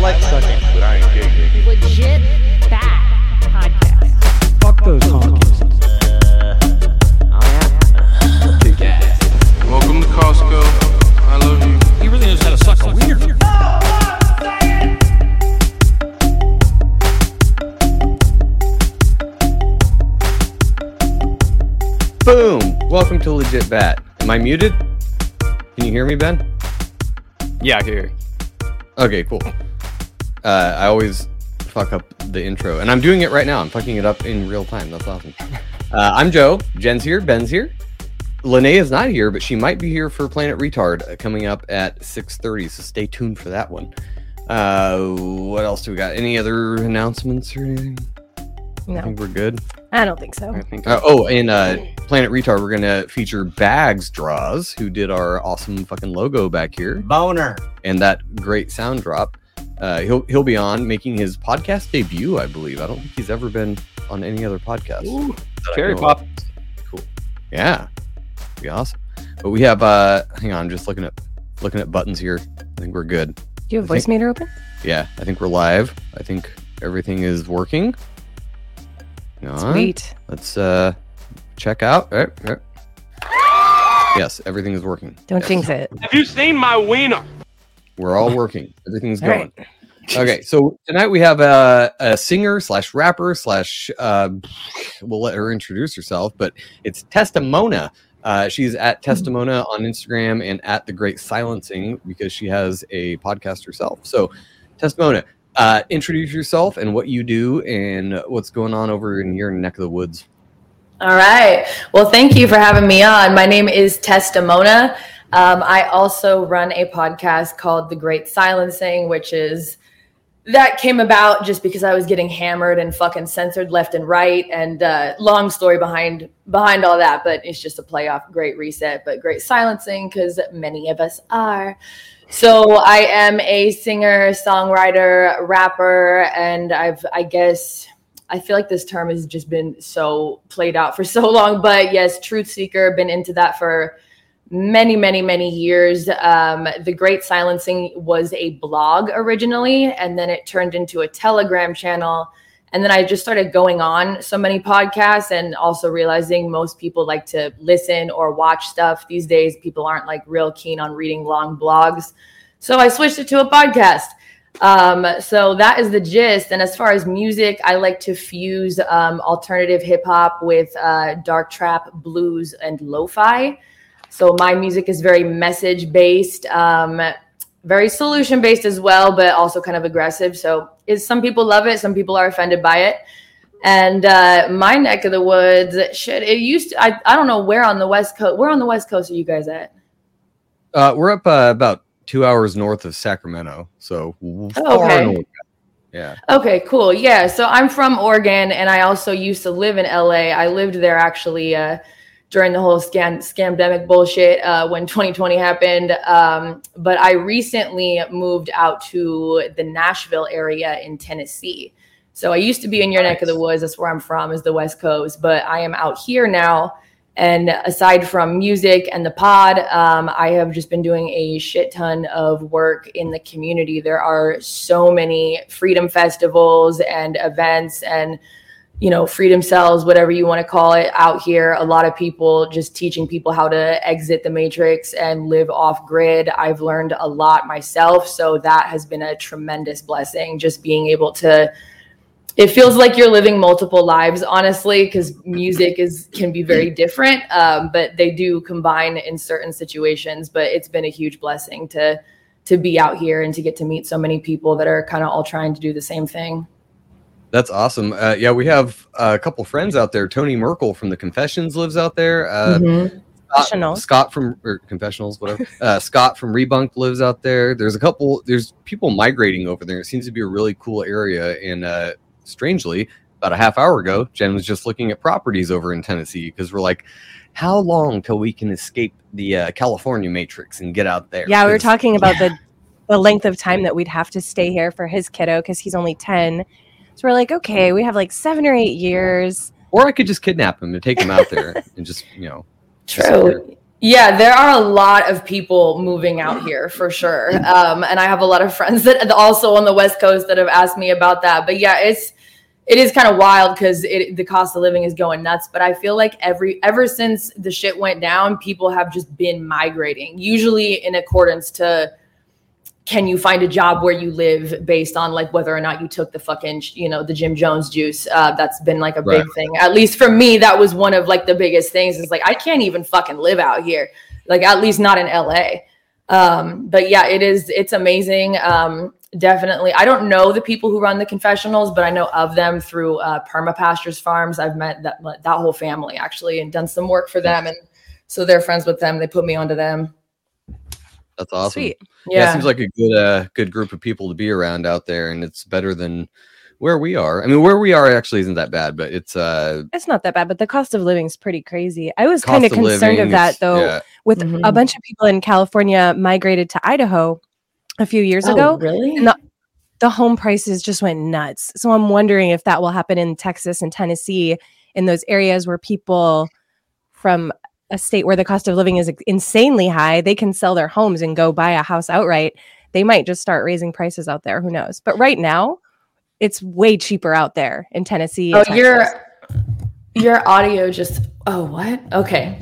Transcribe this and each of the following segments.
like sucking, but I ain't gay. Legit bad podcast. Fuck those honkies. Uh, oh, Welcome to Costco. I love you. He really knows how to suck a wiener. Boom! Welcome to Legit Bat. Am I muted? Can you hear me, Ben? Yeah, here. Okay, cool. Uh, I always fuck up the intro, and I'm doing it right now. I'm fucking it up in real time. That's awesome. Uh, I'm Joe. Jen's here. Ben's here. Lene is not here, but she might be here for Planet Retard uh, coming up at 6:30. So stay tuned for that one. Uh, what else do we got? Any other announcements or anything? I think we're good. I don't think so. I think. Uh, oh, and uh, Planet Retard, we're gonna feature Bags Draws, who did our awesome fucking logo back here, Boner. and that great sound drop. Uh, he'll he'll be on making his podcast debut, I believe. I don't think he's ever been on any other podcast. Ooh, cherry pop. of. Cool. Yeah, be awesome. But we have uh, hang on, I'm just looking at looking at buttons here. I think we're good. Do you have I voice think- meter open? Yeah, I think we're live. I think everything is working. Hang. Sweet. Let's uh check out. Eh, eh. Yes, everything is working. Don't jinx it. Have you seen my wiener? We're all working. Everything's All going. right. Okay, so tonight we have a, a singer slash rapper slash. Uh, we'll let her introduce herself, but it's Testimona. Uh, she's at Testimona on Instagram and at The Great Silencing because she has a podcast herself. So, Testimona, uh, introduce yourself and what you do and what's going on over in your neck of the woods. All right. Well, thank you for having me on. My name is Testimona. Um, I also run a podcast called The Great Silencing, which is that came about just because I was getting hammered and fucking censored left and right. And uh, long story behind behind all that, but it's just a play off Great Reset, but Great Silencing because many of us are. So I am a singer, songwriter, rapper, and I've I guess I feel like this term has just been so played out for so long. But yes, truth seeker, been into that for many, many, many years. Um, the Great Silencing was a blog originally, and then it turned into a Telegram channel. And then I just started going on so many podcasts and also realizing most people like to listen or watch stuff. These days, people aren't like real keen on reading long blogs. So I switched it to a podcast. Um, so that is the gist. And as far as music, I like to fuse um, alternative hip hop with uh, dark trap, blues, and lo fi. So my music is very message based, um, very solution based as well, but also kind of aggressive. So is some people love it, some people are offended by it. And uh, my neck of the woods, shit, it used to, I, I don't know where on the West Coast, where on the West Coast are you guys at? Uh, we're up uh, about two hours north of Sacramento. So, far okay. north. Yeah. Okay, cool. Yeah, so I'm from Oregon, and I also used to live in LA. I lived there actually uh, during the whole scam scamdemic bullshit uh, when 2020 happened. Um, but I recently moved out to the Nashville area in Tennessee. So I used to be in your neck of the woods. That's where I'm from, is the West Coast. But I am out here now. And aside from music and the pod, um, I have just been doing a shit ton of work in the community. There are so many freedom festivals and events and you know, freedom cells, whatever you want to call it, out here. A lot of people just teaching people how to exit the matrix and live off grid. I've learned a lot myself. So that has been a tremendous blessing, just being able to. It feels like you're living multiple lives, honestly, because music is can be very different, um, but they do combine in certain situations. But it's been a huge blessing to to be out here and to get to meet so many people that are kind of all trying to do the same thing. That's awesome. Uh, yeah, we have a couple friends out there. Tony Merkel from the Confessions lives out there. Uh, Mhm. Scott, Scott from or Confessionals, whatever. Uh, Scott from Rebunk lives out there. There's a couple. There's people migrating over there. It seems to be a really cool area. And uh, strangely, about a half hour ago, Jen was just looking at properties over in Tennessee because we're like, how long till we can escape the uh, California matrix and get out there? Yeah, we were 'Cause- talking about the the length of time that we'd have to stay here for his kiddo because he's only ten. So we're like, okay, we have like seven or eight years. Or I could just kidnap him and take him out there and just you know. True. Yeah, there are a lot of people moving out here for sure. Um, and I have a lot of friends that also on the West Coast that have asked me about that. But yeah, it's it is kind of wild because the cost of living is going nuts. But I feel like every ever since the shit went down, people have just been migrating, usually in accordance to can you find a job where you live based on like whether or not you took the fucking you know the Jim Jones juice? Uh, that's been like a big thing. At least for me that was one of like the biggest things is like I can't even fucking live out here. Like at least not in LA um but yeah it is it's amazing. Um definitely. I don't know the people who run the confessionals but I know of them through uh Perma Pastures Farms. I've met that that whole family actually and done some work for them and so they're friends with them. They put me onto them That's awesome. Sweet. Yeah, yeah it seems like a good uh good group of people to be around out there, and it's better than where we are. I mean, where we are actually isn't that bad, but it's uh It's not that bad, but the cost of living is pretty crazy. I was kind of concerned of that though, yeah. with a Mhm. bunch of people in California migrated to Idaho a few years Oh, ago. really And the, the home prices just went nuts. So I'm wondering if that will happen in Texas and Tennessee, in those areas where people from a state where the cost of living is insanely high, they can sell their homes and go buy a house outright. They might just start raising prices out there. Who knows? But right now, it's way cheaper out there in Tennessee. Oh, your your audio just. Oh, what? Okay.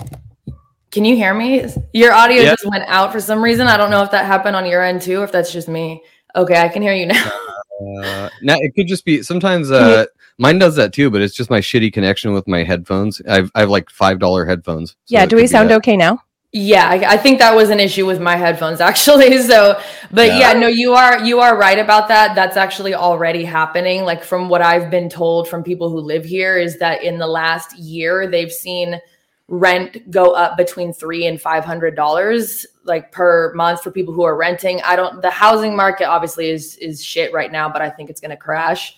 Can you hear me? Your audio Yeah. just went out for some reason. I don't know if that happened on your end too, or if that's just me. Okay, I can hear you now. Uh, now it could just be sometimes uh mine does that too, but it's just my shitty connection with my headphones. I've I have like five dollar headphones. so yeah. Do we sound that. okay now? Yeah, I, I think that was an issue with my headphones actually. So, but Yeah. yeah. no, you are you are right about that. That's actually already happening. Like from what I've been told from people who live here is that in the last year they've seen rent go up between three and five hundred dollars like per month for people who are renting. I don't. The housing market obviously is is shit right now, but I think it's going to crash.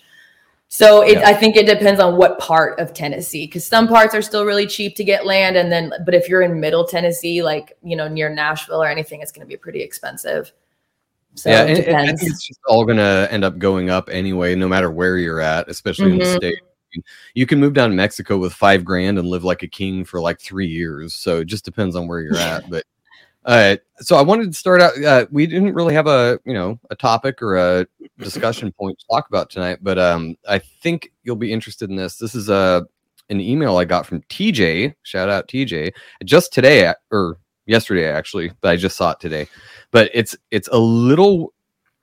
So it, Yeah. I think it depends on what part of Tennessee, because some parts are still really cheap to get land, and then but if you're in Middle Tennessee, like you know near Nashville or anything, it's going to be pretty expensive. So yeah, it and, and I depends. think it's just all gonna end up going up anyway, no matter where you're at, especially in the Mhm. state. You can move down to Mexico with five grand and live like a king for like three years. So it just depends on where you're at. But uh, so I wanted to start out. Uh, we didn't really have a you know a topic or a discussion point to talk about tonight, but um, I think you'll be interested in this. This is a an email I got from TJ. Shout out TJ. Just today uh, or yesterday actually, but I just saw it today. But it's it's a little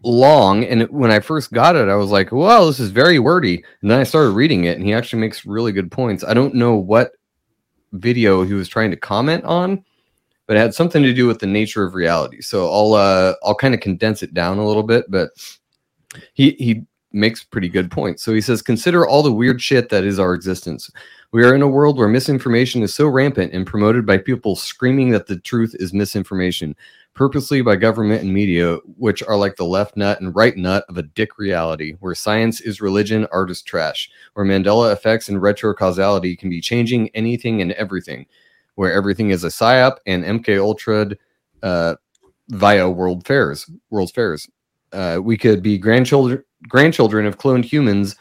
long and it- when i first got it i was like well this is very wordy and then i started reading it and he actually makes really good points i don't know what video he was trying to comment on but it had something to do with the nature of reality. So i'll uh i'll kind of condense it down a little bit but he he makes pretty good points. So he says consider all the weird shit that is our existence. We are in a world where misinformation is so rampant and promoted by people screaming that the truth is misinformation purposely by government and media, which are like the left nut and right nut of a dick reality, where science is religion, art is trash, where Mandela effects and retro causality can be changing anything and everything, where everything is a psyop and MK Ultra uh, via World Fairs, World's Fairs. Uh, we could be grandchildren grandchildren of cloned humans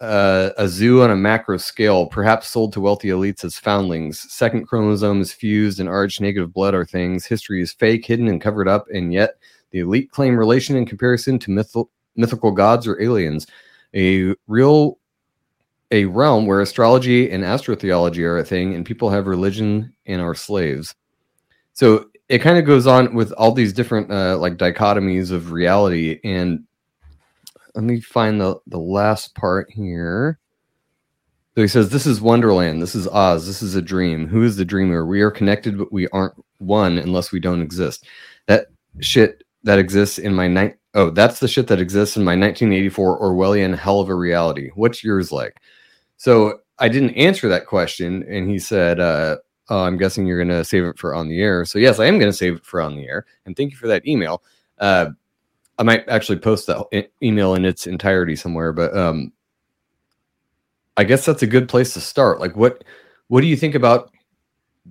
uh, a zoo on a macro scale, perhaps sold to wealthy elites as foundlings. Second chromosomes fused, and Rh negative blood are things. History is fake, hidden, and covered up, and yet the elite claim relation in comparison to mythal, mythical gods or aliens. A real a realm where astrology and astrotheology are a thing, and people have religion and are slaves. So it kind of goes on with all these different uh, like dichotomies of reality. And let me find the the last part here. So he says, "This is Wonderland. This is Oz. This is a dream. Who is the dreamer? We are connected, but we aren't one unless we don't exist. That shit that exists in my night. Oh, that's the shit that exists in my 1984 Orwellian hell of a reality. What's yours like?" So I didn't answer that question, and he said, uh, "Oh, I'm guessing you're going to save it for on the air." So yes, I am going to save it for on the air, and thank you for that email. Uh, I might actually post that email in its entirety somewhere, but um, I guess that's a good place to start. Like, what what do you think about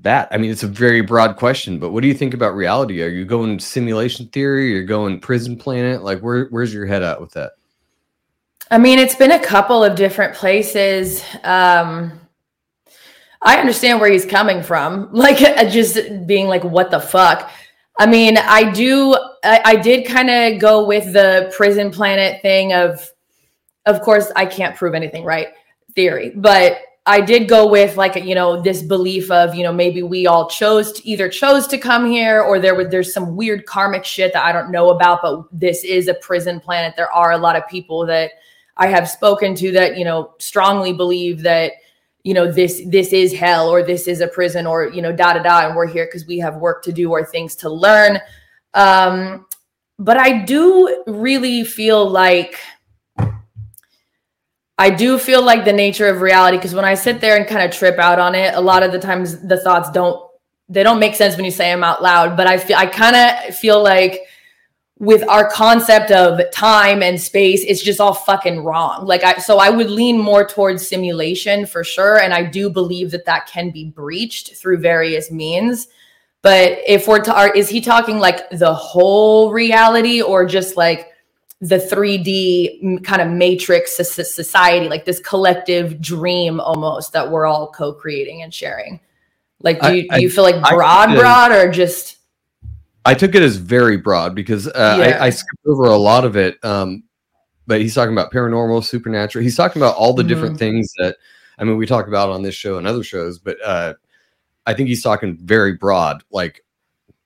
that? I mean, it's a very broad question, but what do you think about reality? Are you going simulation theory? You're going prison planet? Like, where where's your head at with that? I mean, it's been a couple of different places. Um, I understand where he's coming from, like just being like, "What the fuck." I mean, I do. I, I did kind of go with the prison planet thing of, of course, I can't prove anything, right? Theory, but I did go with like you know this belief of you know maybe we all chose to either chose to come here or there was there's some weird karmic shit that I don't know about, but this is a prison planet. There are a lot of people that I have spoken to that you know strongly believe that you know this this is hell or this is a prison or you know da da da and we're here because we have work to do or things to learn. Um but i do really feel like i do feel like the nature of reality because when i sit there and kind of trip out on it a lot of the times the thoughts don't they don't make sense when you say them out loud but i feel i kind of feel like with our concept of time and space it's just all fucking wrong. Like i so i would lean more towards simulation for sure. And i do believe that that can be breached through various means. But if we're to is he talking like the whole reality or just like the 3d kind of matrix society like this collective dream almost that we're all co-creating and sharing? Like do you, I- do you feel like I- broad I- broad or just I took it as very broad because uh, Yeah. I, I skipped over a lot of it. Um, but he's talking about paranormal, supernatural. He's talking about all the different things that I mean we talk about on this show and other shows. But uh, I think he's talking very broad, like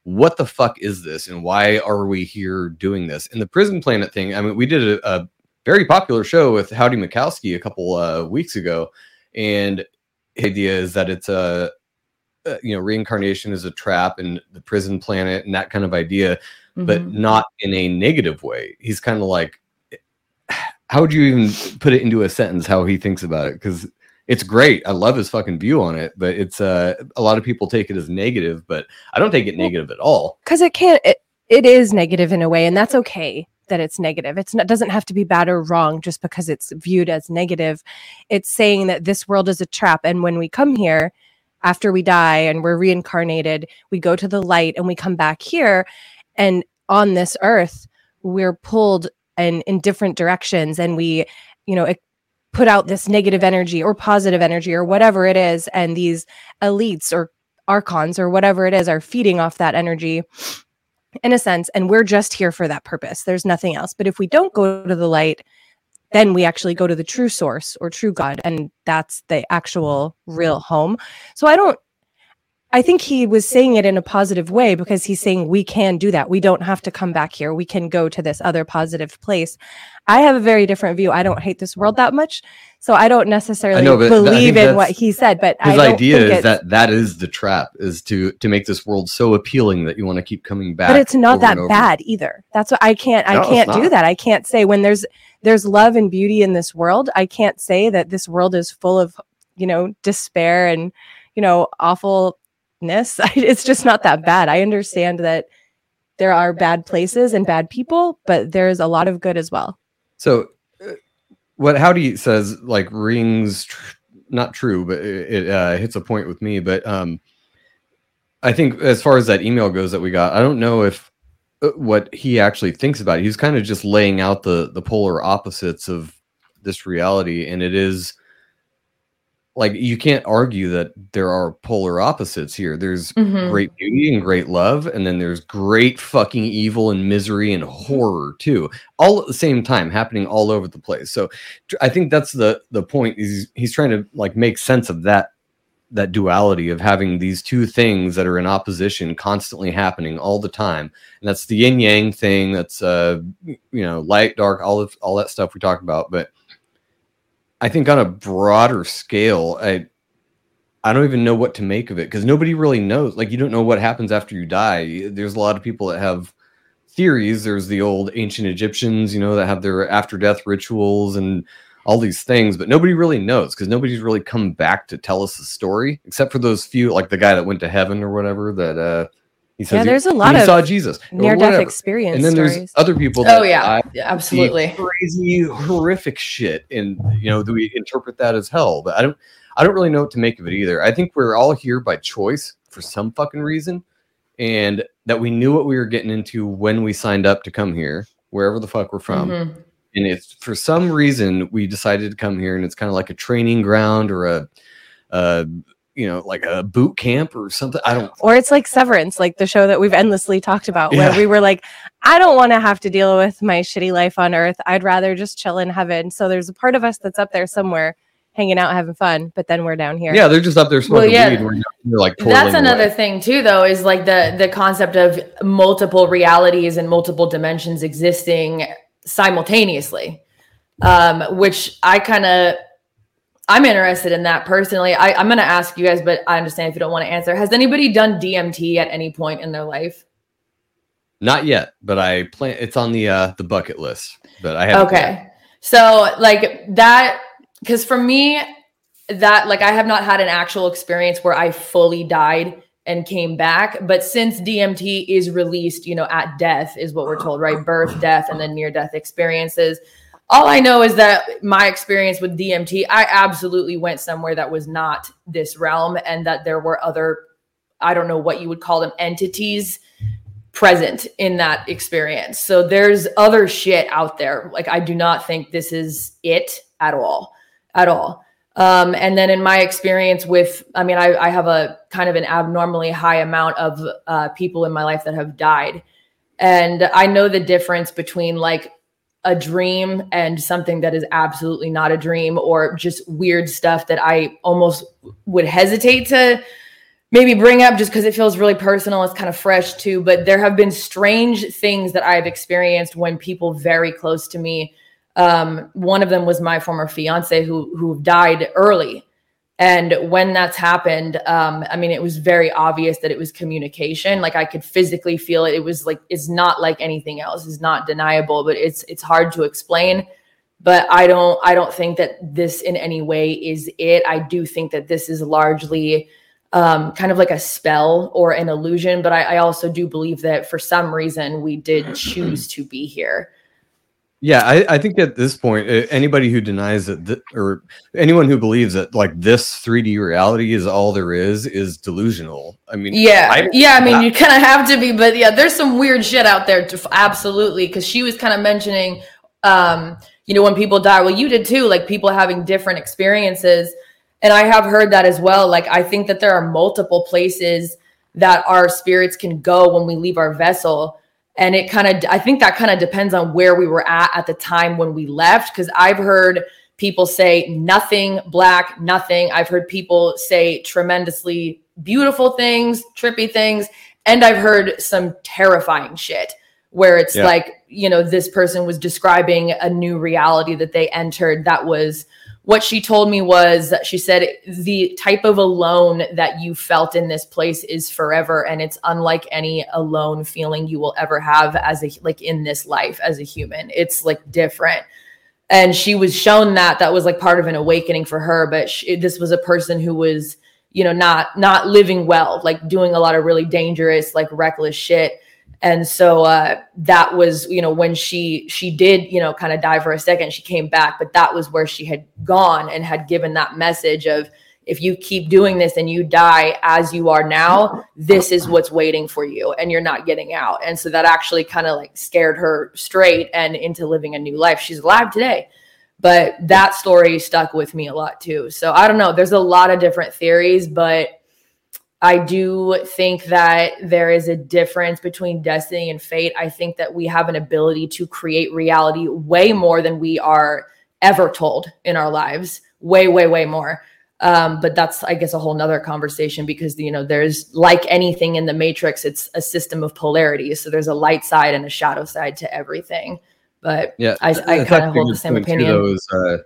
what the fuck is this and why are we here doing this? And the prison planet thing. I mean, we did a, a very popular show with Howdy Mikowski a couple uh, weeks ago, and the idea is that it's a uh, you know reincarnation is a trap and the prison planet and that kind of idea but Mhm. not in a negative way. He's kind of like how would you even put it into a sentence how he thinks about it? Because it's great. I love his fucking view on it but it's uh a lot of people take it as negative but i don't take it negative at all. because it can't it, it is negative in a way and that's okay that it's negative. It's not doesn't have to be bad or wrong just because it's viewed as negative. It's saying that this world is a trap and when we come here after we die and we're reincarnated we go to the light and we come back here. And on this earth we're pulled in in different directions and we you know put out this negative energy or positive energy or whatever it is. And these elites or archons or whatever it is are feeding off that energy in a sense. And we're just here for that purpose. There's nothing else. But if we don't go to the light then we actually go to the true source or true god and that's the actual real home. So i don't i think he was saying it in a positive way because he's saying we can do that. We don't have to come back here. We can go to this other positive place. I have a very different view. I don't hate this world that much so i don't necessarily know, I believe in what he said but I his idea is that that is the trap is to to make this world so appealing that you want to keep coming back but it's not that bad either. That's what i can't No, i can't do that. I can't say when there's there's love and beauty in this world. I can't say that this world is full of you know despair and you know awfulness. It's just not that bad. I understand that there are bad places and bad people but there's a lot of good as well. So, uh, what Howdy says like rings tr- not true, but it, it uh, hits a point with me. But um, I think as far as that email goes that we got, I don't know if what he actually thinks about. He's kind of just laying out the the polar opposites of this reality, and it is like you can't argue that there are polar opposites here. There's Mhm. great beauty and great love, and then there's great fucking evil and misery and horror too, all at the same time, happening all over the place. So I think that's the the point. Is he's trying to like make sense of that that duality of having these two things that are in opposition constantly happening all the time. And that's the yin yang thing that's uh you know light dark all of all that stuff we talk about. But i think on a broader scale i i don't even know what to make of it because nobody really knows. Like you don't know what happens after you die. There's a lot of people that have theories. There's the old ancient egyptians you know that have their after death rituals and all these things, but nobody really knows because nobody's really come back to tell us the story except for those few, like the guy that went to heaven or whatever. That uh, he says Yeah, he- there's a lot he of saw Jesus Near death experience and then stories. there's other people. That Oh yeah, die absolutely. crazy, horrific shit, and you know, do we interpret that as hell? But I don't, I don't really know what to make of it either. I think we're all here by choice for some fucking reason, and that we knew what we were getting into when we signed up to come here, wherever the fuck we're from Mhm. And it's for some reason we decided to come here and it's kind of like a training ground or a uh you know like a boot camp or something i don't or it's like Severance, like the show that we've endlessly talked about, where we were like, I don't want to have to deal with my shitty life on earth. I'd rather just chill in heaven. So there's a part of us that's up there somewhere hanging out, having fun, but then we're down here. yeah they're just up there smoking yeah. weed and we're, we're like That's another away. thing too, though, is like the the concept of multiple realities and multiple dimensions existing simultaneously, um, which I kind of I'm interested in that personally. I, I'm going to ask you guys, but I understand if you don't want to answer. Has anybody done DMT at any point in their life? not yet but i plan it's on the uh the bucket list but i have okay so like that because for me that like i have not had an actual experience where i fully died and came back but since dmt is released you know at death is what we're told right birth death and then near death experiences all i know is that my experience with dmt i absolutely went somewhere that was not this realm and that there were other i don't know what you would call them entities present in that experience. So there's other shit out there. Like I do not think this is it at all, at all. Um, and then in my experience with, I mean, I, I have a kind of an abnormally high amount of uh, people in my life that have died, and I know the difference between like a dream and something that is absolutely not a dream or just weird stuff that I almost would hesitate to maybe bring up just because it feels really personal. It's kind of fresh too. But there have been strange things that I've experienced when people very close to me. Um, one of them was my former fiance who who died early. And when that's happened, um, I mean, it was very obvious that it was communication. Like I could physically feel it. It was like it's not like anything else. It's not deniable, but it's it's hard to explain. But I don't I don't think that this in any way is it. I do think that this is largely um, kind of like a spell or an illusion. But I, I also do believe that for some reason we did choose to be here. Yeah, I, I think at this point, anybody who denies that, th- or anyone who believes that like this 3D reality is all there is, is delusional. I mean, Yeah, I- yeah. I mean, you kind of have to be, but yeah, there's some weird shit out there. To, absolutely, because she was kind of mentioning, um, you know, when people die. Well, you did too. Like people having different experiences, and I have heard that as well. Like I think that there are multiple places that our spirits can go when we leave our vessel. And it kind of, I think that kind of depends on where we were at at the time when we left. Because I've heard people say nothing black, nothing. I've heard people say tremendously beautiful things, trippy things. And I've heard some terrifying shit where it's Yeah. like, you know, this person was describing a new reality that they entered that was what she told me was she said the type of alone that you felt in this place is forever and it's unlike any alone feeling you will ever have as a like in this life as a human. It's like different. And she was shown that that was like part of an awakening for her but she, this was a person who was you know not not living well like doing a lot of really dangerous like reckless shit and so uh, that was you know when she she did you know kind of die for a second she came back but that was where she had gone and had given that message of if you keep doing this and you die as you are now this is what's waiting for you and you're not getting out and so that actually kind of like scared her straight and into living a new life she's alive today but that story stuck with me a lot too. So I don't know. There's a lot of different theories, but I do think that there is a difference between destiny and fate. I think that we have an ability to create reality way more than we are ever told in our lives. Way, way, way more. Um, but that's, I guess, a whole nother conversation because, you know, there's like anything in the matrix, it's a system of polarity. So there's a light side and a shadow side to everything. But Yeah, I, I kind of hold the same too, opinion. though, is, uh,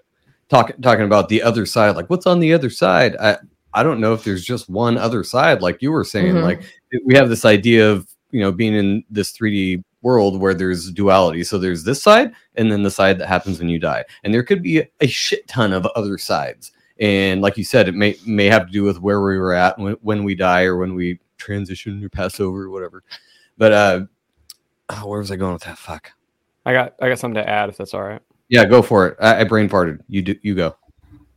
talk, talking about the other side, like what's on the other side. I I don't know if there's just one other side, like you were saying. Mhm. Like we have this idea of you know being in this 3D world where there's duality. So there's this side, and then the side that happens when you die, and there could be a, a shit ton of other sides. And like you said, it may may have to do with where we were at when, when we die or when we transition or pass over or whatever. But uh, oh, where was I going with that? Fuck. I got I got something to add if that's all right. Yeah, go for it. I, I brain farted. You do. You go.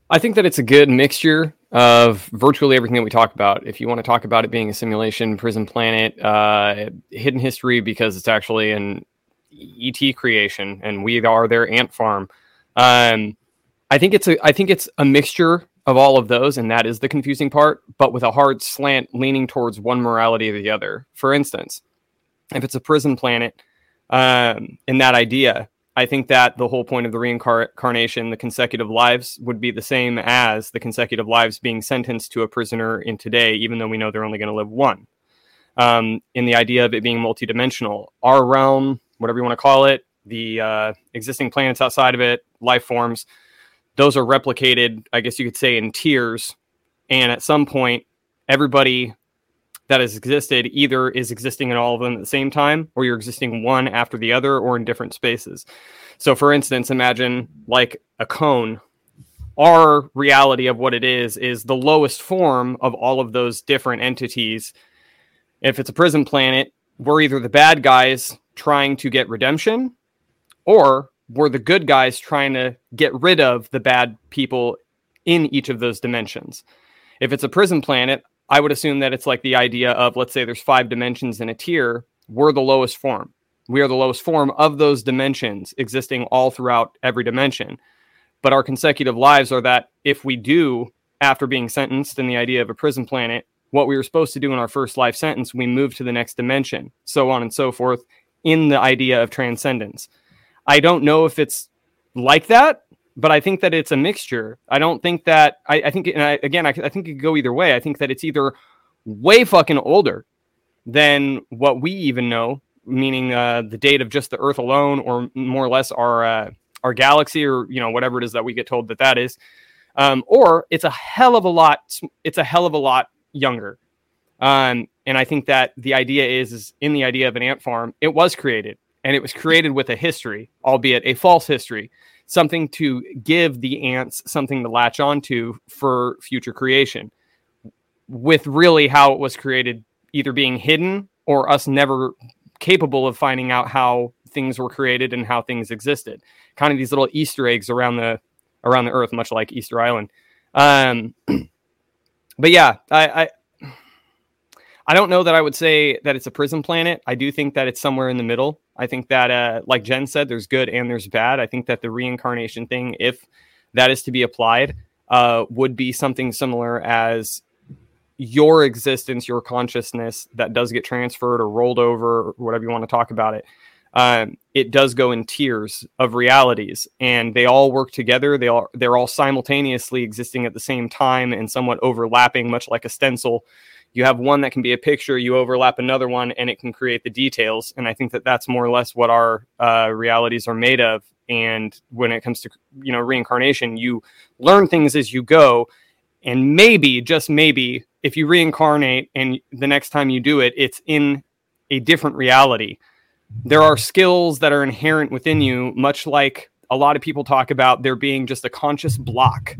I think that it's a good mixture of virtually everything that we talk about. If you want to talk about it being a simulation, prison planet, uh, hidden history, because it's actually an ET creation, and we are their ant farm. Um, I think it's a I think it's a mixture of all of those, and that is the confusing part. But with a hard slant leaning towards one morality or the other. For instance, if it's a prison planet, um, in that idea, I think that the whole point of the reincarnation, the consecutive lives, would be the same as the consecutive lives being sentenced to a prisoner in today, even though we know they're only going to live one. Um, in the idea of it being multidimensional, our realm, whatever you want to call it, the uh, existing planets outside of it, life forms, those are replicated, I guess you could say, in tiers. And at some point, everybody that has existed either is existing in all of them at the same time or you're existing one after the other or in different spaces. So for instance, imagine like a cone. Our reality of what it is is the lowest form of all of those different entities. If it's a prison planet, we're either the bad guys trying to get redemption or we're the good guys trying to get rid of the bad people in each of those dimensions. If it's a prison planet, I would assume that it's like the idea of let's say there's five dimensions in a tier, we're the lowest form. We are the lowest form of those dimensions existing all throughout every dimension. But our consecutive lives are that if we do, after being sentenced in the idea of a prison planet, what we were supposed to do in our first life sentence, we move to the next dimension, so on and so forth, in the idea of transcendence. I don't know if it's like that, but I think that it's a mixture. I don't think that I, I think, and I, again, I, I think it could go either way. I think that it's either way fucking older than what we even know, meaning uh, the date of just the Earth alone, or more or less our uh, our galaxy, or you know whatever it is that we get told that that is, um, or it's a hell of a lot. It's a hell of a lot younger. Um, and I think that the idea is, is in the idea of an ant farm, it was created, and it was created with a history, albeit a false history something to give the ants something to latch onto for future creation with really how it was created either being hidden or us never capable of finding out how things were created and how things existed. Kind of these little easter eggs around the around the earth much like easter island. Um but yeah i i I don't know that I would say that it's a prison planet. I do think that it's somewhere in the middle. I think that, uh, like Jen said, there's good and there's bad. I think that the reincarnation thing, if that is to be applied, uh, would be something similar as your existence, your consciousness that does get transferred or rolled over, or whatever you want to talk about it. Um, it does go in tiers of realities, and they all work together. They all they're all simultaneously existing at the same time and somewhat overlapping, much like a stencil you have one that can be a picture you overlap another one and it can create the details. And i think that that's more or less what our uh, realities are made of. And when it comes to you know reincarnation you learn things as you go. And maybe just maybe if you reincarnate and the next time you do it it's in a different reality. There are skills that are inherent within you much like a lot of people talk about there being just a conscious block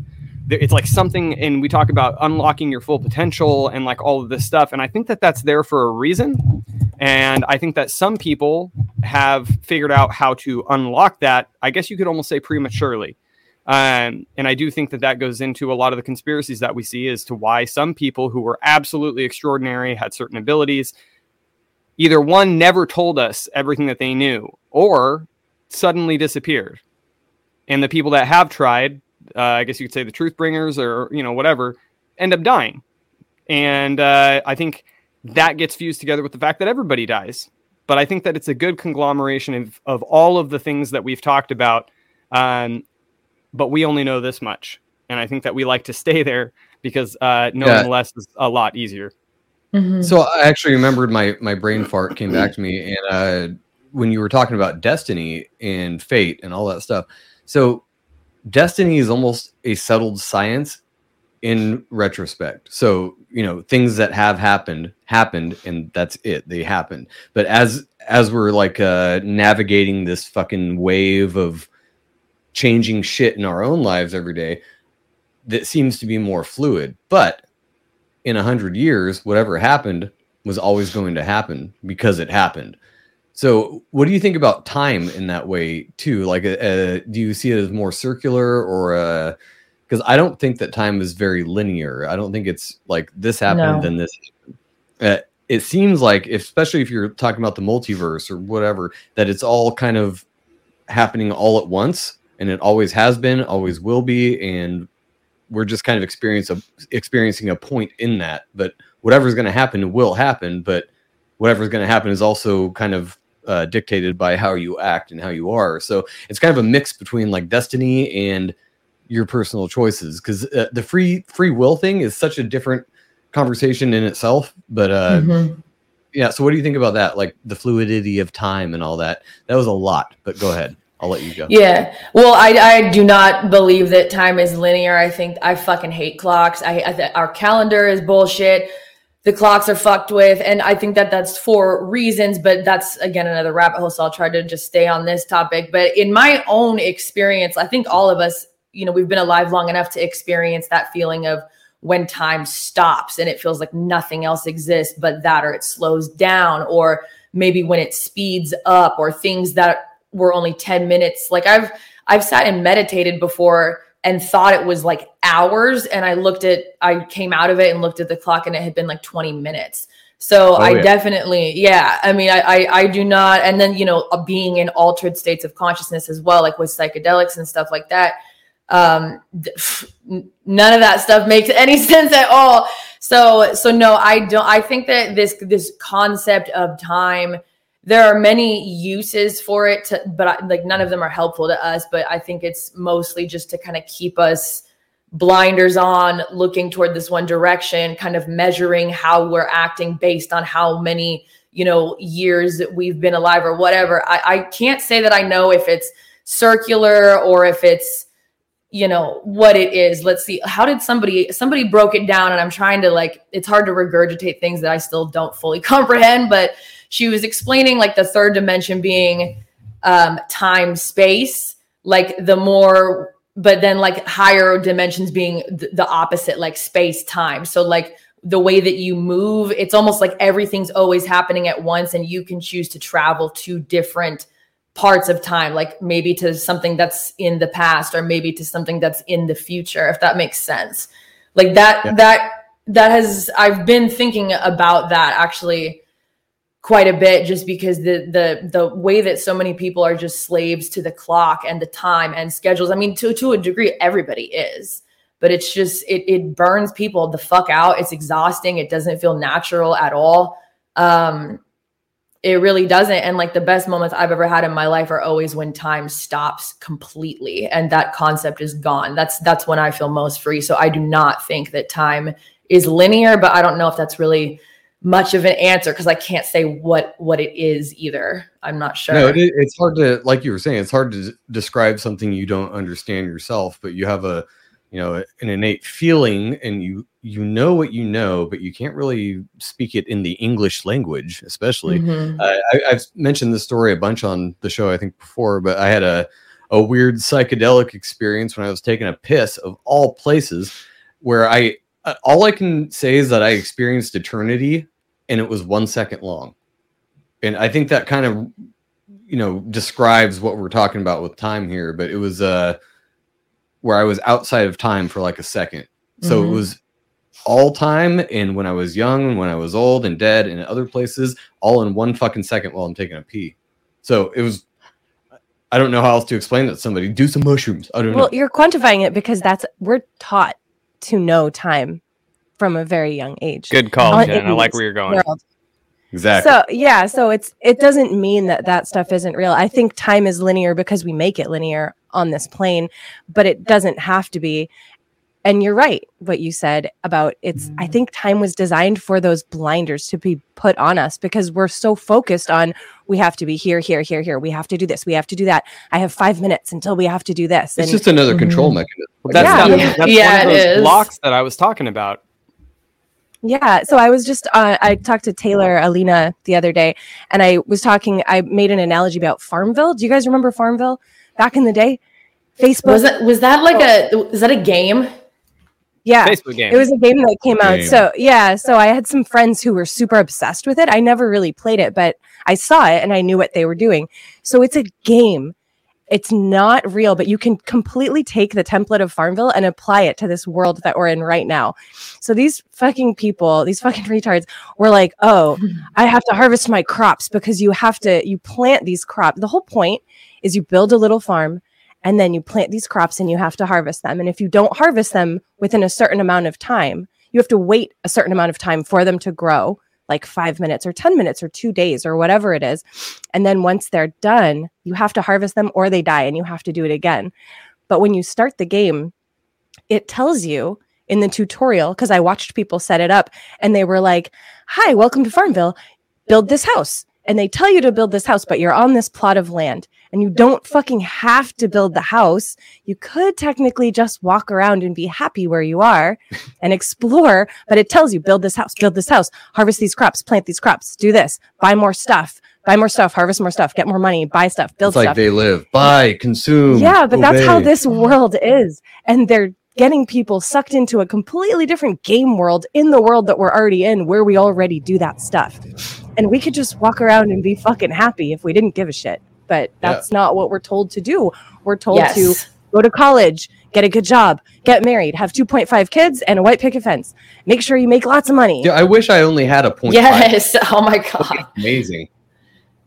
it's like something and we talk about unlocking your full potential and like all of this stuff and i think that that's there for a reason and i think that some people have figured out how to unlock that i guess you could almost say prematurely um, and i do think that that goes into a lot of the conspiracies that we see as to why some people who were absolutely extraordinary had certain abilities either one never told us everything that they knew or suddenly disappeared and the people that have tried, uh, I guess you could say the truth bringers or you know whatever, end up dying. And uh, I think that gets fused together with the fact that everybody dies. But I think that it's a good conglomeration of, of all of the things that we've talked about. Um, but we only know this much. And I think that we like to stay there because uh, knowing Yeah. less is a lot easier. Mhm. So I actually remembered my my brain fart came back to me, and uh, when you were talking about destiny and fate and all that stuff. So destiny is almost a settled science in retrospect. So you know things that have happened happened, and that's it. They happened. But as as we're like uh, navigating this fucking wave of changing shit in our own lives every day, that seems to be more fluid. But in a hundred years, whatever happened was always going to happen because it happened. So, what do you think about time in that way too? Like, uh, uh, do you see it as more circular or? Because I don't think that time is very linear. I don't think it's like this happened, No. then this. Uh, it seems like, especially if you're talking about the multiverse or whatever, that it's all kind of happening all at once, and it always has been, always will be, and we're just kind of a, experiencing a point in that. But whatever's going to happen will happen. But whatever's going to happen is also kind of uh, dictated by how you act and how you are. So it's kind of a mix between like destiny and your personal choices. Because uh, the free free will thing is such a different conversation in itself. But uh, Mhm. yeah, so what do you think about that? Like the fluidity of time and all that. That was a lot. But go ahead. I'll let you go. Yeah. Well, I, I do not believe that time is linear. I think I fucking hate clocks. I, I th- our calendar is bullshit. The clocks are fucked with, and I think that that's for reasons. But that's again another rabbit hole. So I'll try to just stay on this topic. But in my own experience, I think all of us, you know, we've been alive long enough to experience that feeling of when time stops and it feels like nothing else exists but that, or it slows down, or maybe when it speeds up, or things that were only 10 minutes like i've i've sat and meditated before and thought it was like hours and i looked at i came out of it and looked at the clock and it had been like 20 minutes so i yeah. definitely yeah i mean I, I i do not and then you know uh, being in altered states of consciousness as well like with psychedelics and stuff like that um none of that stuff makes any sense at all so so no i don't i think that this this concept of time there are many uses for it to, but I, like none of them are helpful to us but i think it's mostly just to kind of keep us blinders on looking toward this one direction kind of measuring how we're acting based on how many you know years that we've been alive or whatever. I, I can't say that i know if it's circular or if it's you know what it is. Let's see how did somebody somebody broke it down and i'm trying to like it's hard to regurgitate things that i still don't fully comprehend but she was explaining like the third dimension being um time space like the more but then like higher dimensions being th- the opposite like space time so like the way that you move it's almost like everything's always happening at once and you can choose to travel to different parts of time like maybe to something that's in the past or maybe to something that's in the future if that makes sense like that Yeah. that that has i've been thinking about that actually quite a bit just because the the the way that so many people are just slaves to the clock and the time and schedules. I mean to to a degree everybody is but it's just it it burns people the fuck out. It's exhausting. It doesn't feel natural at all. Um it really doesn't. And like the best moments i've ever had in my life are always when time stops completely and that concept is gone. That's that's when i feel most free. So i do not think that time is linear but i don't know if that's really much of an answer because i can't say what what it is either i'm not sure No, it, it's hard to, like you were saying, it's hard to describe something you don't understand yourself, but you have a, you know, an innate feeling, and you you know what you know, but you can't really speak it in the English language, especially. Mhm. Uh, I, I've mentioned this story a bunch on the show, I think before, but I had a a weird psychedelic experience when I was taking a piss of all places, where I all I can say is that I experienced eternity, and it was one second long, and I think that kind of you know describes what we're talking about with time here. But it was uh where I was outside of time for like a second, so Mhm. it was all time and when I was young and when I was old and dead and other places all in one fucking second while I'm taking a pee. So it was I don't know how else to explain that to somebody. Do some mushrooms. I don't Well, know. Well, you're quantifying it because that's we're taught to know time from a very young age. Good call, Jen. I like where you're going. world. Exactly. So yeah, so it's it doesn't mean that that stuff isn't real. I think time is linear because we make it linear on this plane, but it doesn't have to be. And you're right what you said about it's I think time was designed for those blinders to be put on us because we're so focused on we have to be here here here here. We have to do this. We have to do that. I have 5 minutes until we have to do this. it's just another control Mhm. mechanism. That's, Yeah. that- Yeah. that's Yeah, one of those blocks that I was talking about. Yeah. So I was just, uh, I talked to Taylor Alina the other day and I was talking, I made an analogy about Farmville. Do you guys remember Farmville back in the day? Facebook. Was that was that like a was that a game? Yeah. Facebook game. It was a game that came out. Game. So yeah. So I had some friends who were super obsessed with it. I never really played it, but I saw it and I knew what they were doing. So it's a game. It's not real, but you can completely take the template of Farmville and apply it to this world that we're in right now. So these fucking people, these fucking retards were like, "Oh, I have to harvest my crops because you have to you plant these crops. The whole point is you build a little farm and then you plant these crops and you have to harvest them. And if you don't harvest them within a certain amount of time, you have to wait a certain amount of time for them to grow, like 5 minutes or 10 minutes or 2 days or whatever it is. And then once they're done, you have to harvest them or they die and you have to do it again. But when you start the game, it tells you in the tutorial because I watched people set it up and they were like, "Hi, welcome to Farmville. Build this house." And they tell you to build this house, but you're on this plot of land and you don't fucking have to build the house. You could technically just walk around and be happy where you are and explore, but it tells you build this house, build this house, harvest these crops, plant these crops, do this, buy more stuff, buy more stuff, harvest more stuff, get more money, buy stuff, build It's like stuff. they live. Buy, consume. Yeah, but that's how this world is. And they're getting people sucked into a completely different game world in the world that we're already in, where we already do that stuff. And we could just walk around and be fucking happy if we didn't give a shit. But Yeah. that's not what we're told to do. We're told Yes. to go to college, get a good job, get married, have 2.5 kids, and a white picket fence. Make sure you make lots of money. Yeah, I wish I only had a point. Yes. Oh my god. Amazing.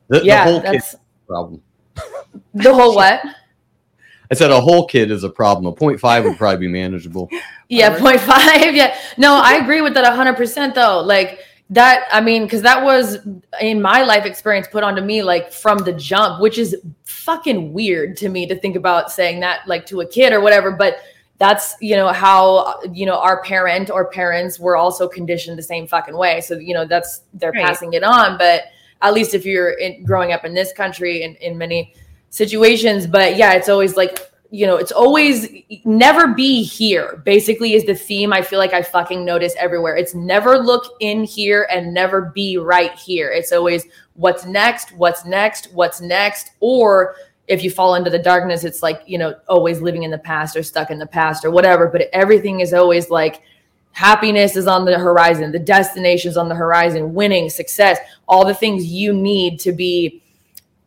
The, the Yeah, whole kid problem. the whole what? I said a whole kid is a problem. A point five would probably be manageable. Yeah, point five. Yeah. No, I agree with that hundred percent though. Like that, I mean, because that was in my life experience put onto me like from the jump, which is fucking weird to me to think about saying that like to a kid or whatever. But that's you know how you know our parent or parents were also conditioned the same fucking way. So you know that's they're Right. passing it on. But at least if you're in, growing up in this country in, in many situations but yeah it's always like you know it's always never be here basically is the theme i feel like i fucking notice everywhere. It's never look in here and never be right here. It's always what's next what's next what's next or if you fall into the darkness it's like you know always living in the past or stuck in the past or whatever but everything is always like happiness is on the horizon the destination is on the horizon winning success all the things you need to be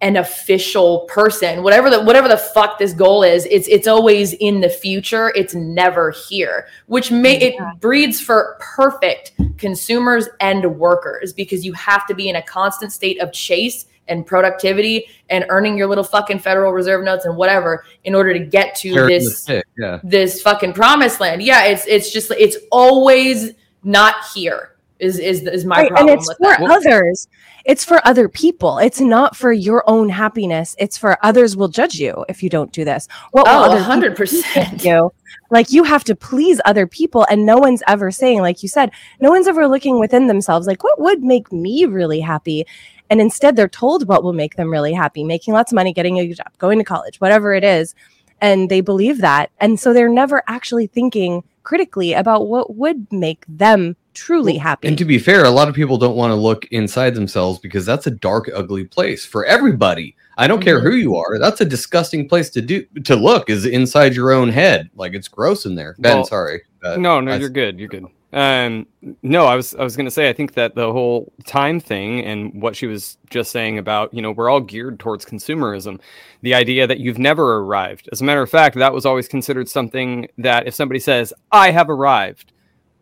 an official person whatever the whatever the fuck this goal is it's it's always in the future it's never here which may it breeds for perfect consumers and workers because you have to be in a constant state of chase and productivity and earning your little fucking federal reserve notes and whatever in order to get to this yeah. this fucking promised land yeah it's it's just it's always not here is is is my Right, problem and it's with for that others. It's for other people. It's not for your own happiness. It's for others will judge you if you don't do this. What will oh other 100% think you? Like you have to please other people, and no one's ever saying, like you said, no one's ever looking within themselves, like what would make me really happy. And instead, they're told what will make them really happy, making lots of money, getting a job, going to college, whatever it is. And they believe that. And so they're never actually thinking critically about what would make them truly happy. And to be fair, a lot of people don't want to look inside themselves because that's a dark, ugly place for everybody. I don't care Mhm. who you are. That's a disgusting place to do to look. Is inside your own head. Like it's gross in there. Ben, Well, sorry. Uh, no, no, I- you're good. You're good. Um, no, I was I was gonna say I think that the whole time thing and what she was just saying about you know we're all geared towards consumerism, the idea that you've never arrived. As a matter of fact, that was always considered something that if somebody says I have arrived,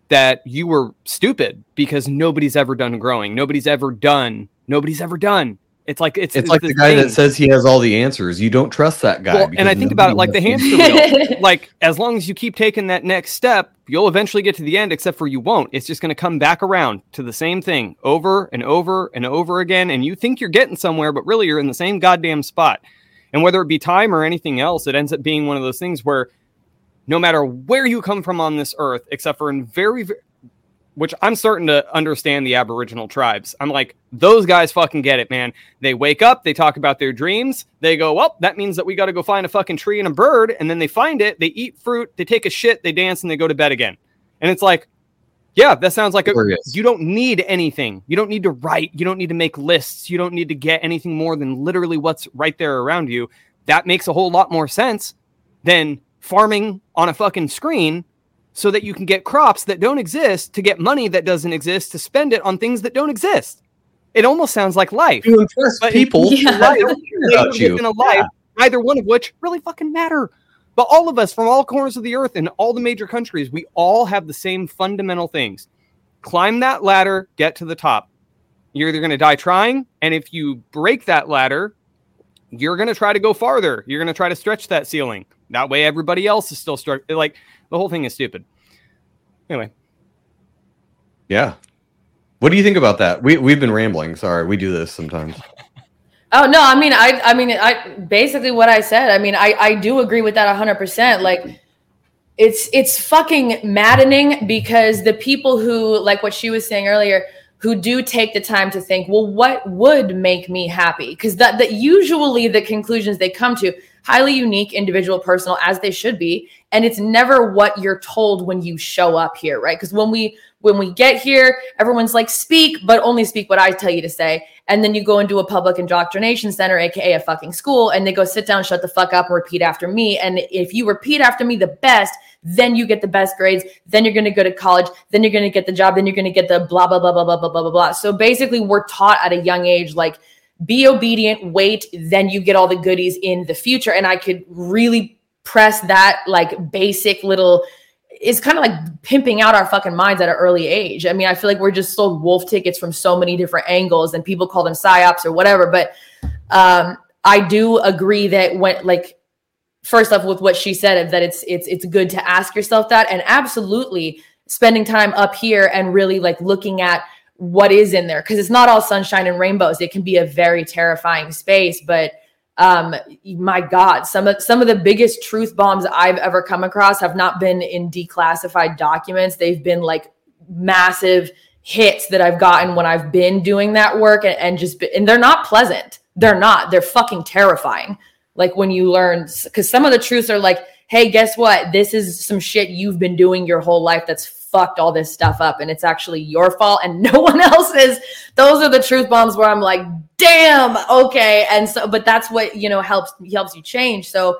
that you were stupid because nobody's ever done growing, nobody's ever done, nobody's ever done It's like it's It's like the guy that says he has all the answers. You don't trust that guy. Well, and I think about it like the hamster wheel. like as long as you keep taking that next step, you'll eventually get to the end. Except for you won't. It's just going to come back around to the same thing over and over and over again. And you think you're getting somewhere, but really you're in the same goddamn spot. And whether it be time or anything else, it ends up being one of those things where no matter where you come from on this earth, except for in very, very which I'm starting to understand the Aboriginal tribes. I'm like, those guys fucking get it, man. They wake up, they talk about their dreams, they go, well, that means that we got to go find a fucking tree and a bird, and then they find it, they eat fruit, they take a shit, they dance, and they go to bed again. And it's like, yeah, that sounds like a, you don't need anything. You don't need to write. You don't need to make lists. You don't need to get anything more than literally what's right there around you. That makes a whole lot more sense than farming on a fucking screen so that you can get crops that don't exist to get money that doesn't exist to spend it on things that don't exist. It almost sounds like life. to impress people Yeah. about you. in a life, neither one of which really fucking matter. But all of us from all corners of the earth and all the major countries, we all have the same fundamental things. Climb that ladder, get to the top. You're either going to die trying, and if you break that ladder, you're going to try to go farther. You're going to try to stretch that ceiling. That way, everybody else is still struck. Like the whole thing is stupid. Anyway, Yeah. What do you think about that? We we've been rambling. Sorry, we do this sometimes. Oh no, I mean, I, I mean, I basically what I said. I mean, I, I do agree with that hundred percent. Like, it's, it's fucking maddening because the people who, like what she was saying earlier, who do take the time to think, well, what would make me happy? Because that, that usually the conclusions they come to highly unique, individual, personal, as they should be, and it's never what you're told when you show up here, right? Because when we when we get here, everyone's like, speak, but only speak what I tell you to say. And then you go into a public indoctrination center, aka a fucking school, and they go sit down, shut the fuck up, and repeat after me. And if you repeat after me the best, then you get the best grades. Then you're to go to college. Then you're to get the job. Then you're to get the blah blah blah blah blah blah blah blah blah. So basically, we're taught at a young age like be obedient, wait, then you get all the goodies in the future. And I could really press that like basic little it's kind of like pimping out our fucking minds at an early age. I mean, I feel like we're just sold wolf tickets from so many different angles and people call them psyops or whatever. But um, I do agree that when like first off with what she said that it's it's it's good to ask yourself that and absolutely spending time up here and really like looking at what is in there because it's not all sunshine and rainbows. It can be a very terrifying space, but um my god some of some of the biggest truth bombs i've ever come across have not been in declassified documents. They've been like massive hits that i've gotten when i've been doing that work and, and just and they're not pleasant. They're not. They're fucking terrifying. Like when you learn because some of the truths are like hey guess what? This is some shit you've been doing your whole life that's fucked all this stuff up and it's actually your fault and no one else's. Those are the truth bombs where i'm like damn okay. And so but that's what you know helps helps you change. So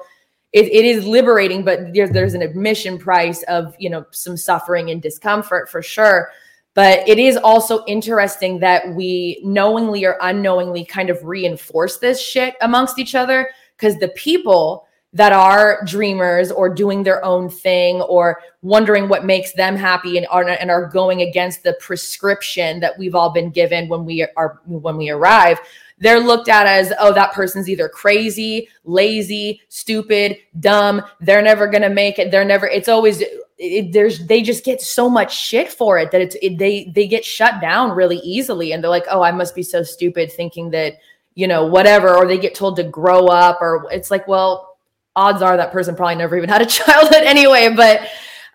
it, it is liberating but there's there's an admission price of you know some suffering and discomfort for sure. But it is also interesting that we knowingly or unknowingly kind of reinforce this shit amongst each other because the people that are dreamers or doing their own thing or wondering what makes them happy and are and are going against the prescription that we've all been given when we are when we arrive they're looked at as oh that person's either crazy lazy stupid dumb. They're never going to make it. They're never it's always it, there's they just get so much shit for it that it's it, they they get shut down really easily and they're like oh i must be so stupid thinking that you know whatever or they get told to grow up or it's like well odds are that person probably never even had a childhood anyway but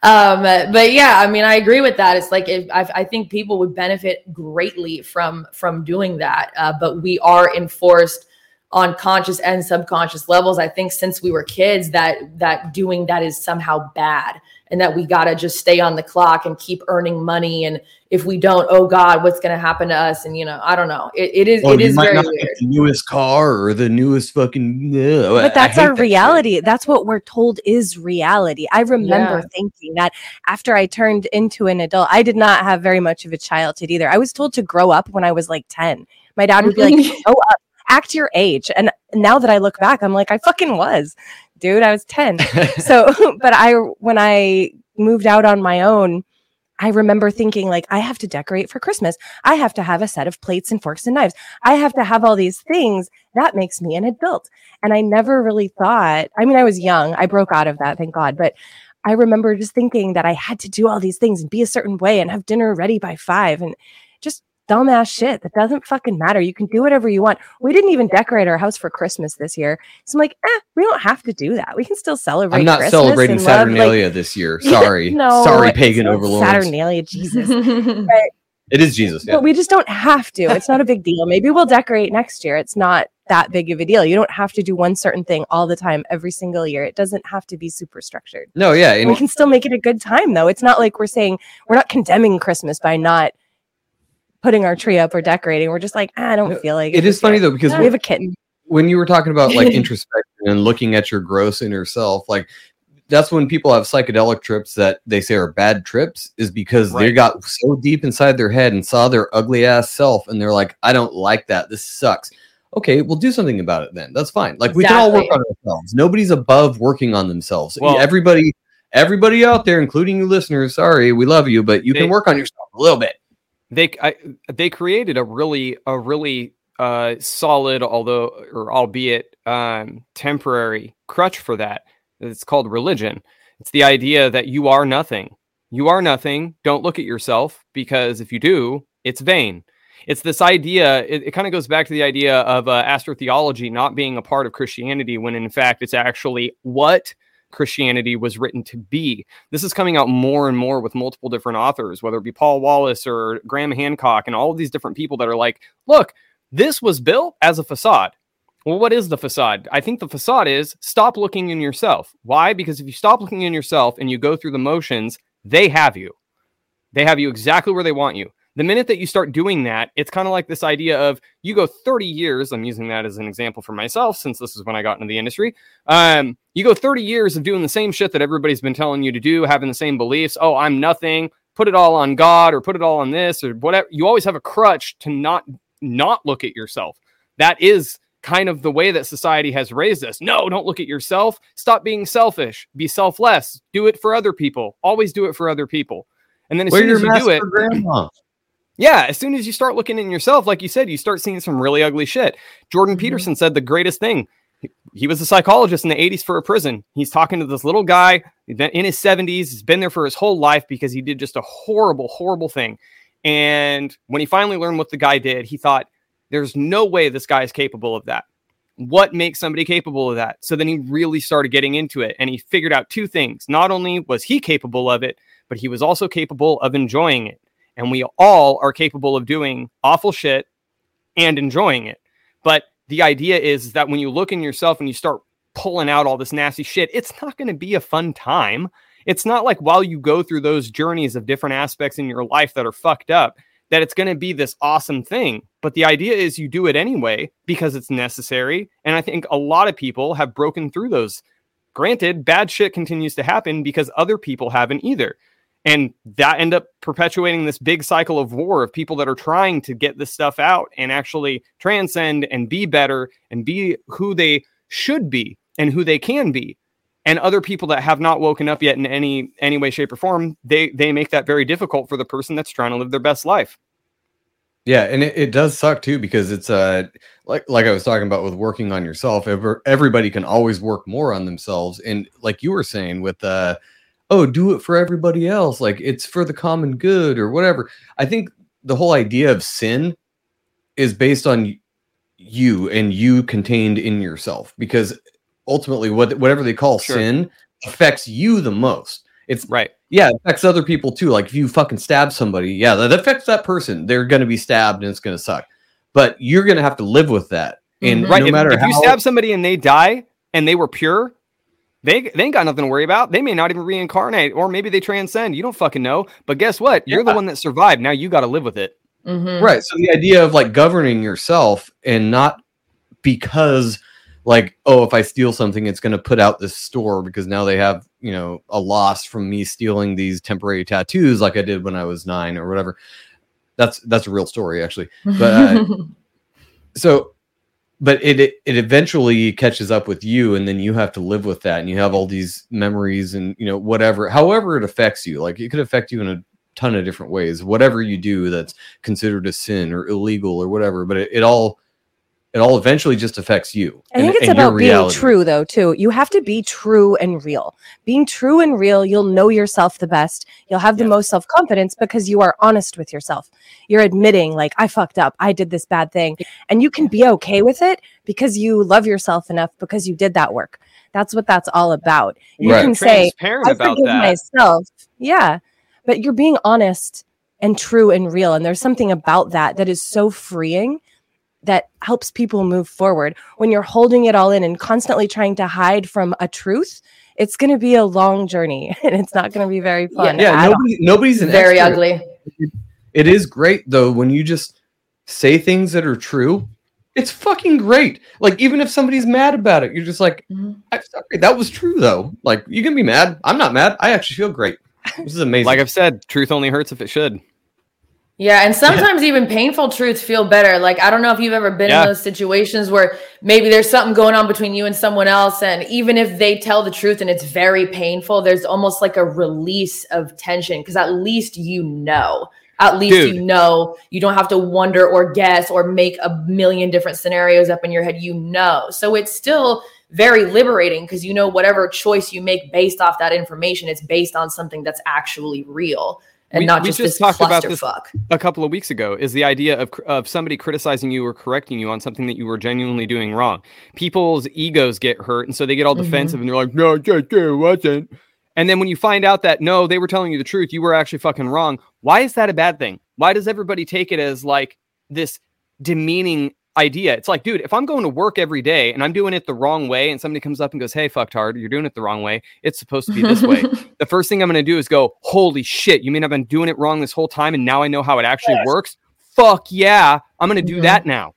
um but yeah i mean i agree with that. It's like I, I think people would benefit greatly from from doing that uh, but we are enforced on conscious and subconscious levels i think since we were kids that that doing that is somehow bad and that we got to just stay on the clock and keep earning money. And if we don't oh god what's going to happen to us? And you know i don't know. It, it is Well, it you is might very not weird. the newest car or the newest fucking. Ugh, but that's our that shit. reality. That's what we're told is reality. I remember Yeah. thinking that after i turned into an adult i did not have very much of a childhood either. I was told to grow up when i was like 10 my dad would be like mm-hmm. grow up act your age and now that i look back i'm like i fucking was dude i was 10 so but i when i moved out on my own I remember thinking like I have to decorate for Christmas. I have to have a set of plates and forks and knives. I have to have all these things. That makes me an adult. And I never really thought, I mean I was young. I broke out of that, thank God, but I remember just thinking that I had to do all these things and be a certain way and have dinner ready by 5 and dumbass shit that doesn't fucking matter. You can do whatever you want. We didn't even decorate our house for Christmas this year. So I'm like, eh, we don't have to do that. We can still celebrate. I'm not Christmas celebrating and love, like- Saturnalia this year. Sorry. no, Sorry, pagan not overlords. Saturnalia, Jesus. It is Jesus. Yeah. But we just don't have to. It's not a big deal. Maybe we'll decorate next year. It's not that big of a deal. You don't have to do one certain thing all the time, every single year. It doesn't have to be super structured. No, yeah. And we can still make it a good time, though. It's not like we're saying we're not condemning Christmas by not putting our tree up or decorating. We're just like, ah, I don't feel like it is funny year." though, because we have a kitten. when you were talking about like introspection and looking at your gross inner self, like that's when people have psychedelic trips that they say are bad trips, is because they got so deep inside their head and saw their ugly ass self, and they're like, I don't like that. This sucks. Okay, we'll do something about it then. That's fine. Like we can all work on ourselves. Nobody's above working on themselves. Well- everybody, everybody out there, including you listeners, sorry, we love you, but you They- can work on yourself a little bit. They I, they created a really a really uh solid although or albeit um temporary crutch for that. It's called religion. It's the idea that you are nothing. You are nothing. Don't look at yourself because if you do it's vain. It's this idea it, it kind of goes back to the idea of uh, astrotheology not being a part of christianity when in fact it's actually what christianity was written to be this is coming out more and more with multiple different authors, whether it be Paul Wallis or Graham Hancock and all of these different people that are like, look, this was built as a facade. Well, what is the facade? I think the facade is stop looking in yourself. Why? Because if you stop looking in yourself and you go through the motions, they have you. They have you exactly where they want you. The minute that you start doing that, it's kind of like this idea of you go 30 years. I'm using that as an example for myself since this is when I got into the industry. Um, you go 30 years of doing the same shit that everybody's been telling you to do, having the same beliefs. Oh, I'm nothing. Put it all on God or put it all on this or whatever. You always have a crutch to not not look at yourself. That is kind of the way that society has raised us. No, don't look at yourself. Stop being selfish. Be selfless. Do it for other people. Always do it for other people. And then as soon as you do it, grandma. Yeah, as soon as you start looking in yourself, like you said, you start seeing some really ugly shit. Jordan Mm-hmm. Peterson said the greatest thing. He- He was a psychologist in the 80s for a prison. He's talking to this little guy in his 70s. He's been there for his whole life because he did just a horrible, horrible thing. And when he finally learned what the guy did, he thought, there's no way this guy is capable of that. What makes somebody capable of that? So then he really started getting into it and he figured out two things. Not only was he capable of it, but he was also capable of enjoying it and we all are capable of doing awful shit and enjoying it. But the idea is that when you look in yourself and you start pulling out all this nasty shit, it's not going to be a fun time. It's not like while you go through those journeys of different aspects in your life that are fucked up, that it's going to be this awesome thing. But the idea is you do it anyway because it's necessary. And I think a lot of people have broken through those. Granted, bad shit continues to happen because other people haven't either and that end up perpetuating this big cycle of war of people that are trying to get this stuff out and actually transcend and be better and be who they should be and who they can be and other people that have not woken up yet in any any way shape or form they they make that very difficult for the person that's trying to live their best life Yeah, and it, it does suck too because it's uh like like I was talking about with working on yourself. Ever everybody can always work more on themselves, and like you were saying with uh oh do it for everybody else, like it's for the common good or whatever. I think the whole idea of sin is based on you and you contained in yourself because ultimately what whatever they call Sure. sin affects you the most. It's right yeah, it affects other people too. Like if you fucking stab somebody, yeah, that affects that person. They're gonna be stabbed and it's gonna suck. But you're gonna have to live with that. And Mhm. right no if, matter if how you stab somebody and they die and they were pure they, they ain't got nothing to worry about. They may not even reincarnate, or maybe they transcend. You don't fucking know. But guess what? You're the one that survived. Now you got to live with it. Mhm. right. So the idea of like governing yourself and not because like, oh, if I steal something, it's gonna put out this store because now they have, you know, a loss from me stealing these temporary tattoos like I did when I was nine or whatever. That's that's a real story actually. But uh, so but it, it it eventually catches up with you and then you have to live with that and you have all these memories and you know whatever however it affects you like it could affect you in a ton of different ways. Whatever you do that's considered a sin or illegal or whatever, but it, it all it all eventually just affects you. I think and- it's and about being true, though, too. You have to be true and real. Being true and real, you'll know yourself the best. You'll have the most self confidence because you are honest with yourself. You're admitting, like, I fucked up. I did this bad thing. And you can be okay with it because you love yourself enough because you did that work. That's what that's all about. You Right. can say, I forgive that. myself. Yeah. But you're being honest and true and real. And there's something about that that is so freeing that helps people move forward. When you're holding it all in and constantly trying to hide from a truth, it's going to be a long journey and it's not going to be very fun. Yeah, at all. nobody, nobody's an Very expert. ugly. It is great though when you just say things that are true. It's fucking great. Like even if somebody's mad about it, you're just like. Mm-hmm. I'm sorry, that was true though. Like you can be mad. I'm not mad. I actually feel great. This is amazing. Like I've said, truth only hurts if it should. Yeah, and sometimes even painful truths feel better. Like I don't know if you've ever been Yeah. in those situations where maybe there's something going on between you and someone else and even if they tell the truth and it's very painful, there's almost like a release of tension because at least you know. At least Dude. you know. You don't have to wonder or guess or make a million different scenarios up in your head. You know. So it's still very liberating because you know whatever choice you make based off that information, it's based on something that's actually real and We- not we just, just this talked about this- clusterfuck. a couple of weeks ago is the idea of of somebody criticizing you or correcting you on something that you were genuinely doing wrong. People's egos get hurt, and so they get all Mhm. defensive, and they're like, "No, JK, it wasn't." And then when you find out that no, they were telling you the truth, you were actually fucking wrong. Why is that a bad thing? Why does everybody take it as like this demeaning idea? It's like, dude, if I'm going to work every day and I'm doing it the wrong way, and somebody comes up and goes, "Hey, fucked hard, you're doing it the wrong way. It's supposed to be this way." the first thing I'm going to do is go, holy shit, you mean I've been doing it wrong this whole time and now I know how it actually works? Fuck yeah, I'm going to do Mhm. that now.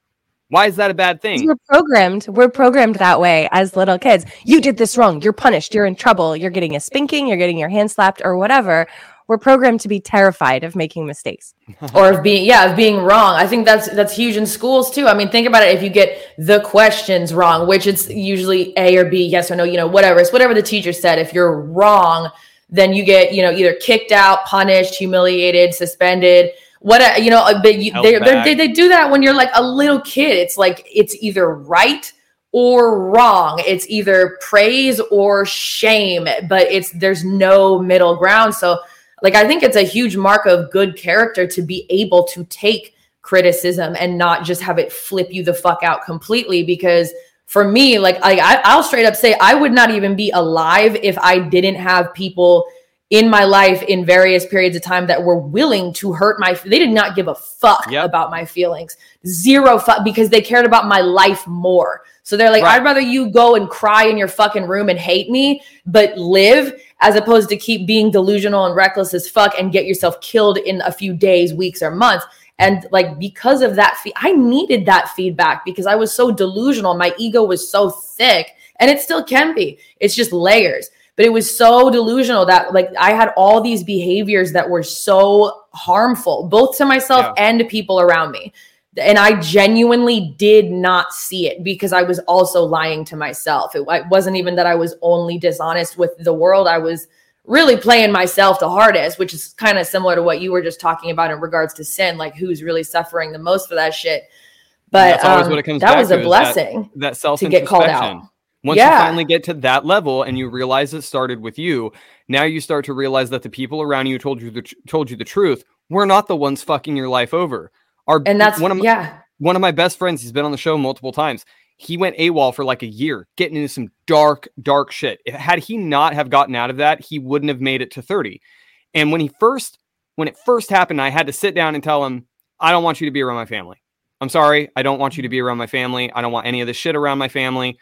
Why is that a bad thing? We're programmed. We're programmed that way as little kids. You did this wrong. You're punished. You're in trouble. You're getting a spanking. You're getting your hand slapped or whatever. We're programmed to be terrified of making mistakes. or of being yeah of being wrong. I think that's that's huge in schools too. I mean think about it if you get the questions wrong which it's usually a or b yes or no you know whatever. It's whatever the teacher said. If you're wrong then you get you know either kicked out punished humiliated suspended what you know uh, but you, they, they they they do that when you're like a little kid. It's like it's either right or wrong. It's either praise or shame but it's there's no middle ground. So like I think it's a huge mark of good character to be able to take criticism and not just have it flip you the fuck out completely because for me like I, I I'll straight up say I would not even be alive if I didn't have people in my life in various periods of time that were willing to hurt my they did not give a fuck Yep. about my feelings zero fuck because they cared about my life more so they're like Right. i'd rather you go and cry in your fucking room and hate me but live as opposed to keep being delusional and reckless as fuck and get yourself killed in a few days weeks or months. And like because of that fe- i needed that feedback because i was so delusional. My ego was so thick and it still can be. It's just layers. But it was so delusional that like i had all these behaviors that were so harmful both to myself Yeah. and to people around me and i genuinely did not see it because i was also lying to myself. It, it wasn't even that i was only dishonest with the world. I was really playing myself the hardest which is kind of similar to what you were just talking about in regards to sin like who's really suffering the most for that shit. But um, what it comes that was a is that- blessing That self to get called out. Once you finally get to that level and you realize it started with you, now you start to realize that the people around you told you the tr- told you the truth. Were not the ones fucking your life over. Our and that's one of my, yeah one of my best friends. He's been on the show multiple times. He went AWOL for like a year, getting into some dark, dark shit. If, had he not have gotten out of that, he wouldn't have made it to 30. And when he first, when it first happened, I had to sit down and tell him, I don't want you to be around my family. I'm sorry. I don't want you to be around my family. I don't want any of this shit around my family.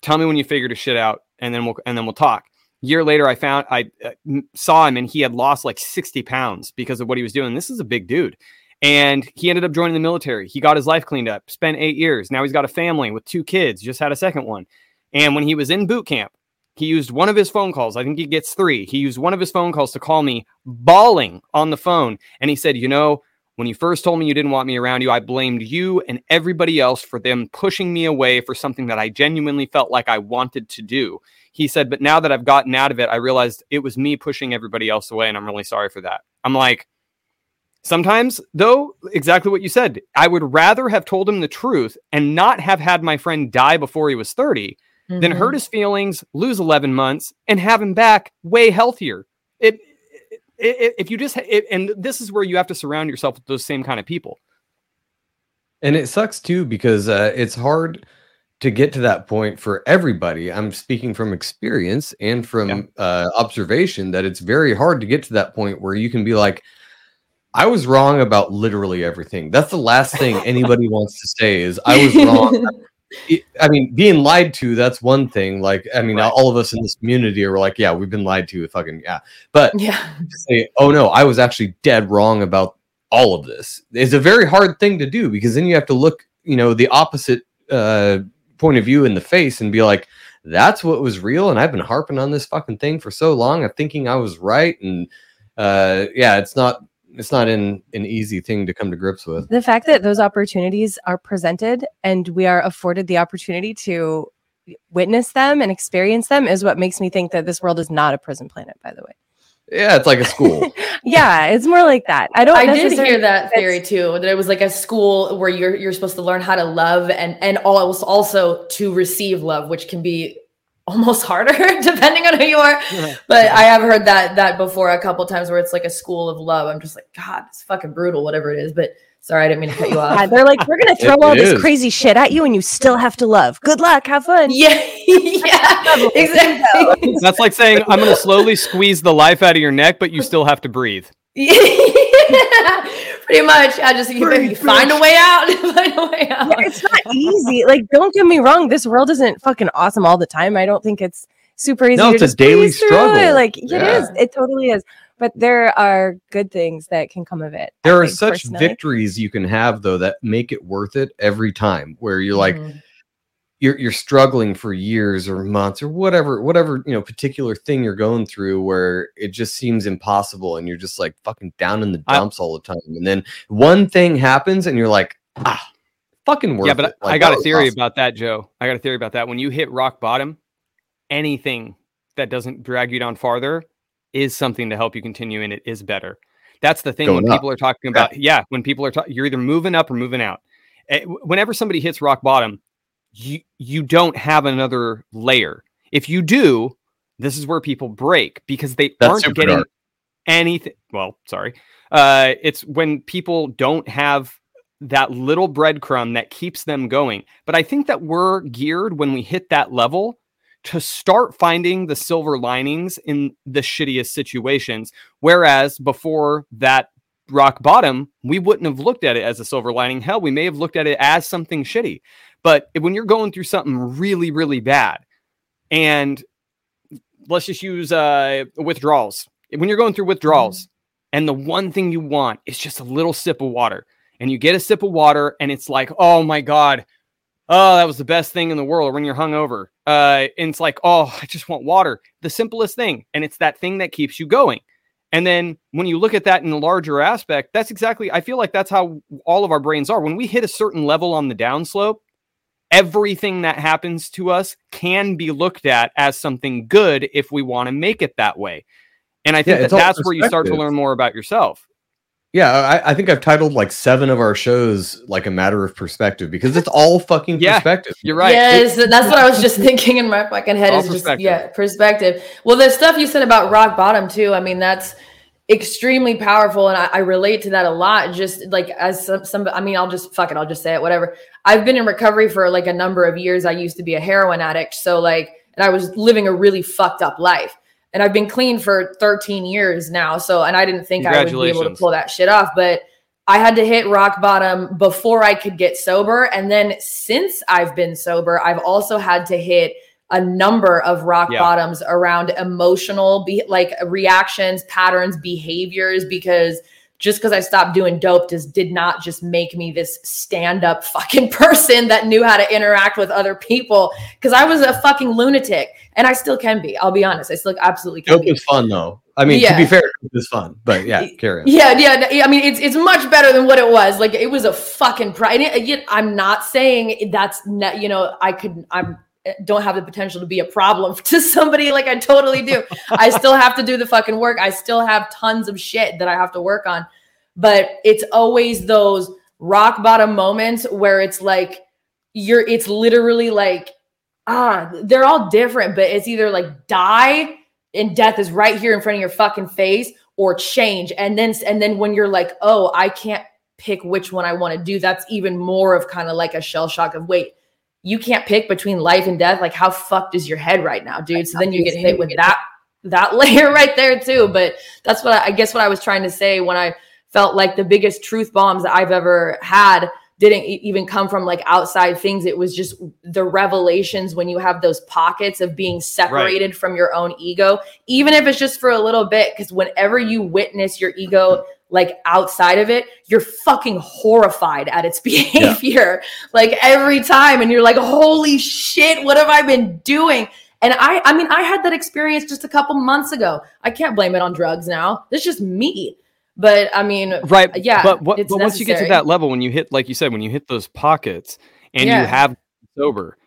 Tell me when you figure the shit out, and then we'll and then we'll talk. Year later, I found I uh, saw him, and he had lost like 60 pounds because of what he was doing. This is a big dude, and he ended up joining the military. He got his life cleaned up. Spent eight years. Now he's got a family with two kids. Just had a second one. And when he was in boot camp, he used one of his phone calls. I think he gets three. He used one of his phone calls to call me, bawling on the phone, and he said, "You know." When you first told me you didn't want me around you, I blamed you and everybody else for them pushing me away for something that I genuinely felt like I wanted to do. He said, but now that I've gotten out of it, I realized it was me pushing everybody else away, and I'm really sorry for that. I'm like, Sometimes, though, exactly what you said, I would rather have told him the truth and not have had my friend die before he was 30 than Mhm. hurt his feelings, lose 11 months, and have him back way healthier. It, it, it if you just, it, and this is where you have to surround yourself with those same kind of people. And it sucks too because uh, it's hard to get to that point for everybody. I'm speaking from experience and from Yeah. uh, observation that it's very hard to get to that point where you can be like, I was wrong about literally everything. That's the last thing anybody wants to say is I was wrong. I mean, being lied to, that's one thing. Like, I mean, Right. all of us in this community are like, yeah, we've been lied to. Fucking yeah. But Yeah. say, oh no, I was actually dead wrong about all of this is a very hard thing to do because then you have to look, you know, the opposite uh, point of view in the face and be like, that's what was real. And I've been harping on this fucking thing for so long. I'm thinking I was right. And uh, yeah, it's not, it's not an, an easy thing to come to grips with. the fact that those opportunities are presented and we are afforded the opportunity to witness them and experience them is what makes me think that this world is not a prison planet by the way Yeah, it's like a school. yeah it's more like that i don't I did necessarily hear that theory too. That it was like a school where you're you're supposed to learn how to love and and also also to receive love, which can be almost harder depending on who you are. But I have heard that that before a couple times where it's like a school of love. I'm just like, God, it's fucking brutal, whatever it is. But sorry, I didn't mean to cut you Yeah, off. they're like we're gonna throw It- all it this is. crazy shit at you and you still have to love good luck have fun Yeah, yeah, exactly. That's like saying, I'm going to slowly squeeze the life out of your neck, but you still have to breathe. Yeah, pretty much. I just you, you find a way out. find a way out. Yeah, it's not easy like don't get me wrong this world isn't fucking awesome all the time i don't think it's super easy No, to it's a just daily breeze through it. struggle. like it Yeah. is it totally is but there are good things that can come of it I there are think, such personally. victories you can have though that make it worth it every time where you're like, Mhm. You're you're struggling for years or months or whatever whatever you know particular thing you're going through where it just seems impossible and you're just like fucking down in the I- dumps all the time and then one thing happens and you're like ah fucking worth yeah, but it. I got a theory about that, Joe. I got a theory about that. When you hit rock bottom, anything that doesn't drag you down farther is something to help you continue, and it is better. That's the thing Going when up. people are talking about, yeah, when people are talking, you're either moving up or moving out. Eh, Whenever somebody hits rock bottom, you you don't have another layer. If you do, this is where people break because they That's aren't getting dark. anything. Well, sorry. Uh, it's when people don't have that little breadcrumb that keeps them going. But I think that we're geared when we hit that level to start finding the silver linings in the shittiest situations. Whereas before that rock bottom, we wouldn't have looked at it as a silver lining. Hell, we may have looked at it as something shitty. But when you're going through something really, really bad, and let's just use uh, withdrawals. When you're going through withdrawals, and the one thing you want is just a little sip of water, and you get a sip of water, and it's like, oh my god, oh that was the best thing in the world. When you're hungover, uh, and it's like, oh, I just want water. The simplest thing, and it's that thing that keeps you going. And then when you look at that in a larger aspect, that's exactly, I feel like that's how all of our brains are. When we hit a certain level on the downslope, everything that happens to us can be looked at as something good if we want to make it that way. And I think it's that that's where you start to learn more about yourself. yeah I, I think i've titled like seven of our shows like a matter of perspective because it's all fucking Yeah, perspective You're right. Yes, that's what I was just thinking in my fucking head. All Is just yeah, perspective. Well, the stuff you said about rock bottom too. I mean, that's extremely powerful, and I, I relate to that a lot. Just like as some, some, I mean, I'll just fuck it. I'll just say it. Whatever. I've been in recovery for like a number of years. I used to be a heroin addict, so like, and I was living a really fucked up life. And I've been clean for 13 years now. So, and I didn't think I would be able to pull that shit off, but I had to hit rock bottom before I could get sober. And then since I've been sober, I've also had to hit a number of rock Yeah. bottoms around emotional be- like reactions, patterns, behaviors because just because I stopped doing dope just did not just make me this stand-up fucking person that knew how to interact with other people because I was a fucking lunatic and I still can be. I'll be honest. I still absolutely can dope be. is fun though i mean yeah. to be fair dope is fun but yeah carry on Yeah, yeah. I mean, it's it's much better than what it was. Like it was a fucking pride. I'm not saying that's not, you know, I could, I'm don't have the potential to be a problem to somebody like I totally do. I still have to do the fucking work. I still have tons of shit that I have to work on. but it's always those rock bottom moments where it's like you're it's literally like ah they're all different but it's either like die and death is right here in front of your fucking face or change and then and then when you're like oh i can't pick which one i want to do that's even more of kind of like a shell shock of wait you can't pick between life and death like how fucked is your head right now dude? So then you get hit with that that layer right there too. But that's what I, I guess what i was trying to say when i felt like the biggest truth bombs that i've ever had didn't even come from like outside things. It was just the revelations when you have those pockets of being separated from your own ego even if it's just for a little bit because whenever you witness your ego like outside of it you're fucking horrified at its behavior. Like every time and you're like holy shit what have i been doing? And i i mean i had that experience just a couple months ago. I can't blame it on drugs now. It's just me. But i mean right yeah but what, but once you get to that level when you hit like you said when you hit those pockets and Yeah. you have sober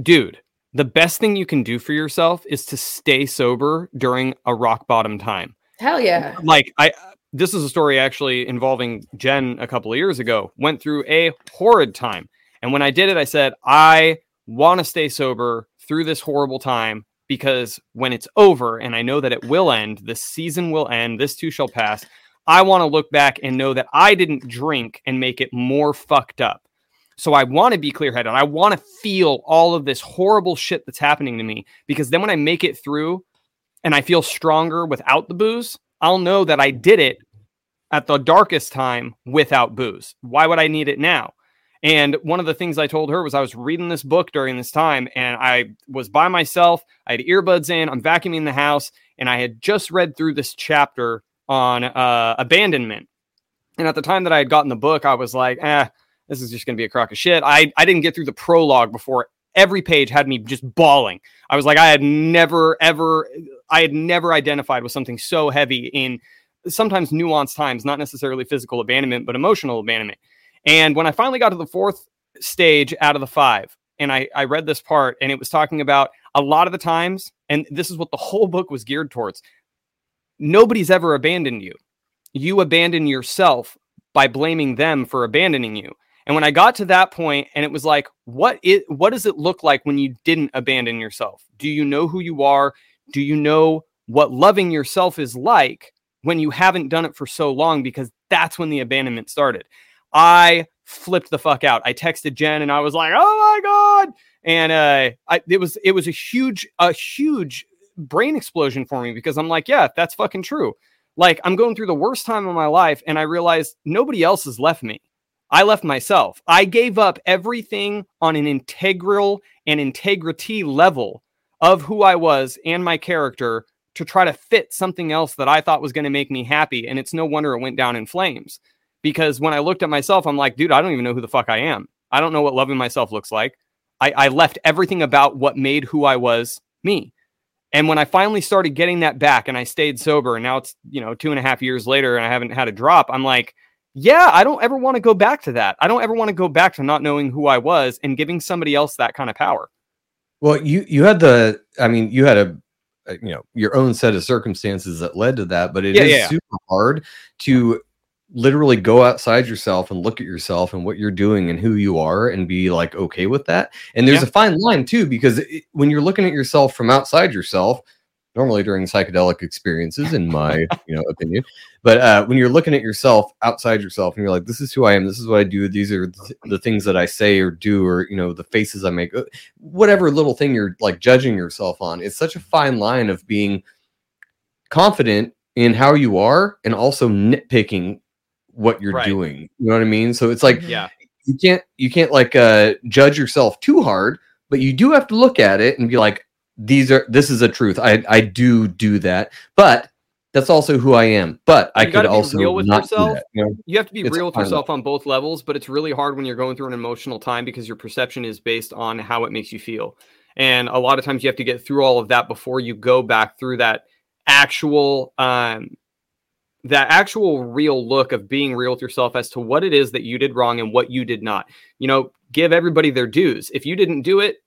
dude the best thing you can do for yourself is to stay sober during a rock bottom time. Hell yeah. Like i this is a story actually involving jen a couple of years ago went through a horrid time and when i did it i said i want to stay sober through this horrible time because when it's over and i know that it will end this season will end this too shall pass i want to look back and know that i didn't drink and make it more fucked up so I want to be clear headed. I want to feel all of this horrible shit that's happening to me because then when I make it through and I feel stronger without the booze, I'll know that I did it at the darkest time without booze. Why would I need it now? And one of the things I told her was I was reading this book during this time and I was by myself. I had earbuds in, I'm vacuuming the house, and I had just read through this chapter on uh, abandonment. And at the time that I had gotten the book, I was like, eh, this is just going to be a crock of shit. I, I didn't get through the prologue before every page had me just bawling. I was like, I had never, ever, I had never identified with something so heavy in sometimes nuanced times, not necessarily physical abandonment, but emotional abandonment. And when I finally got to the fourth stage out of the five, and I, I read this part, and it was talking about a lot of the times, and this is what the whole book was geared towards nobody's ever abandoned you. You abandon yourself by blaming them for abandoning you. And when I got to that point and it was like, what it what does it look like when you didn't abandon yourself? Do you know who you are? Do you know what loving yourself is like when you haven't done it for so long? Because that's when the abandonment started. I flipped the fuck out. I texted Jen and I was like, oh my God. And uh I it was it was a huge, a huge brain explosion for me because I'm like, yeah, that's fucking true. Like I'm going through the worst time of my life and I realized nobody else has left me. I left myself. I gave up everything on an integral and integrity level of who I was and my character to try to fit something else that I thought was going to make me happy. And it's no wonder it went down in flames because when I looked at myself, I'm like, dude, I don't even know who the fuck I am. I don't know what loving myself looks like. I, I left everything about what made who I was me. And when I finally started getting that back and I stayed sober, and now it's, you know, two and a half years later and I haven't had a drop, I'm like, yeah, I don't ever want to go back to that. I don't ever want to go back to not knowing who I was and giving somebody else that kind of power. Well, you you had the I mean, you had a, Uh, you know your own set of circumstances that led to that, but it is Yeah, yeah. super hard to literally go outside yourself and look at yourself and what you're doing and who you are and be like okay with that. And there's Yeah. a fine line too because it, when you're looking at yourself from outside yourself, normally during psychedelic experiences in my you know opinion but uh, when you're looking at yourself outside yourself and you're like this is who i am this is what i do these are th- the things that i say or do or you know the faces i make uh, whatever little thing you're like judging yourself on it's such a fine line of being confident in how you are and also nitpicking what you're Right. doing you know what i mean so it's like Yeah. you can't you can't like uh judge yourself too hard but you do have to look at it and be like these are this is a truth i i do do that but that's also who i am but i could also real with yourself. that, you know? You have to be real with yourself on both levels, but it's really hard when you're going through an emotional time because your perception is based on how it makes you feel. And a lot of times you have to get through all of that before you go back through that actual um that actual real look of being real with yourself as to what it is that you did wrong and what you did not. You know, give everybody their dues. If you didn't do it,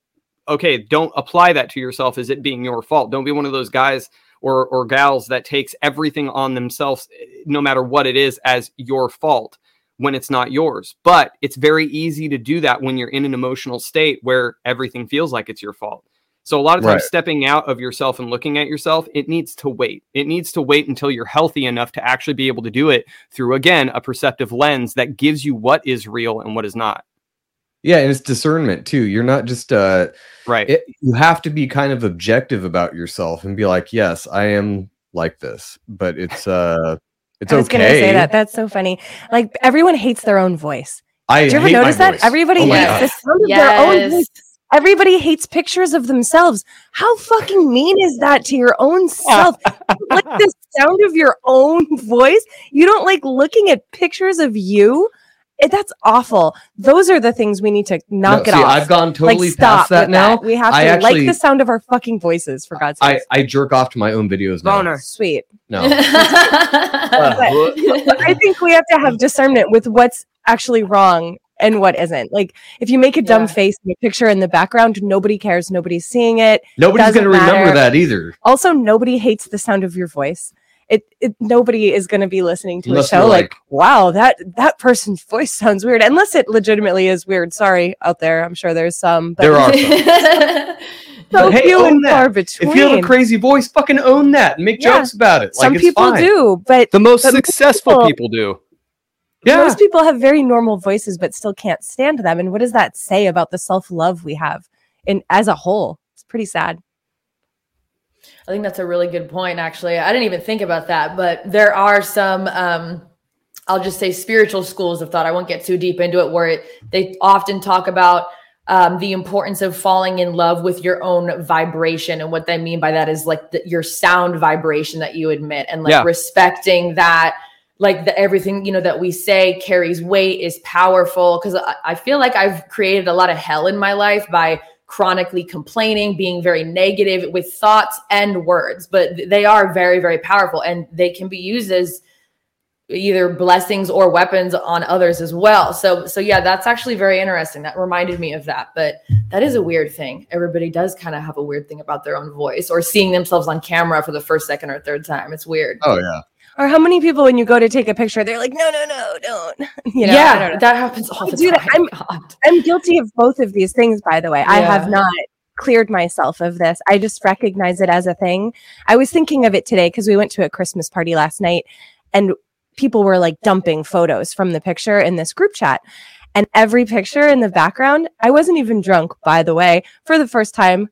okay, don't apply that to yourself as it being your fault. Don't be one of those guys or or gals that takes everything on themselves no matter what it is as your fault when it's not yours but it's very easy to do that when you're in an emotional state where everything feels like it's your fault so a lot of times Right. stepping out of yourself and looking at yourself it needs to wait it needs to wait until you're healthy enough to actually be able to do it through again a perceptive lens that gives you what is real and what is not Yeah, and it's discernment too. You're not just uh right it, you have to be kind of objective about yourself and be like, yes, I am like this, but it's uh it's I was okay. gonna say that. That's so funny. Like everyone hates their own voice. I Did you ever notice that? voice. Everybody Oh hates the sound of their own voice. Everybody hates pictures of themselves. How fucking mean is that to your own self? like the sound of your own voice. You don't like looking at pictures of you. Eh, That's awful. Those are the things we need to knock No, it see, off. I've gone totally like, stop past that with now. We have I to actually- like the sound of our fucking voices, for God's sake. I jerk off to my own videos now. Boner, Sweet. No. But I think we have to have discernment with what's actually wrong and what isn't. Like if you make a dumb Yeah. face in a picture in the background, nobody cares, nobody's seeing it. Nobody's gonna remember that either. Also, nobody hates the sound of your voice. It, it nobody is going to be listening to Unless a show like, like- wow, that that person's voice sounds weird. Unless it legitimately is weird. Sorry out there. I'm sure there's some. But There are some. so But hey, few own and that. far between. If you have a crazy voice, fucking own that and make Yeah. jokes about it. Like some it's people fine. do, but the most But most successful people- people do Yeah. most people have very normal voices but still can't stand them and what does that say about the self-love we have in as a whole it's pretty sad I think that's a really good point, actually. I didn't even think about that, but there are some, um, I'll just say spiritual schools of thought. I won't get too deep into it, where it, they often talk about um, the importance of falling in love with your own vibration. And what they mean by that is like the, your sound vibration that you admit and like Yeah. respecting that. Like the everything you know that we say carries weight is powerful because I, I feel like I've created a lot of hell in my life by chronically complaining, being very negative with thoughts and words, but they are very, very powerful and they can be used as either blessings or weapons on others as well. So, so yeah, that's actually very interesting. That reminded me of that, but that is a weird thing. Everybody does kind of have a weird thing about their own voice or seeing themselves on camera for the first, second, or third time. It's weird. Oh yeah. Or how many people when you go to take a picture they're like no no no don't. You know don't yeah, that happens all the that. time. I'm- God. i'm guilty of both of these things by the way. I have not cleared myself of this. I just recognize it as a thing. I was thinking of it today because we went to a christmas party last night and people were like dumping photos from the picture in this group chat. And every picture in the background i wasn't even drunk by the way for the first time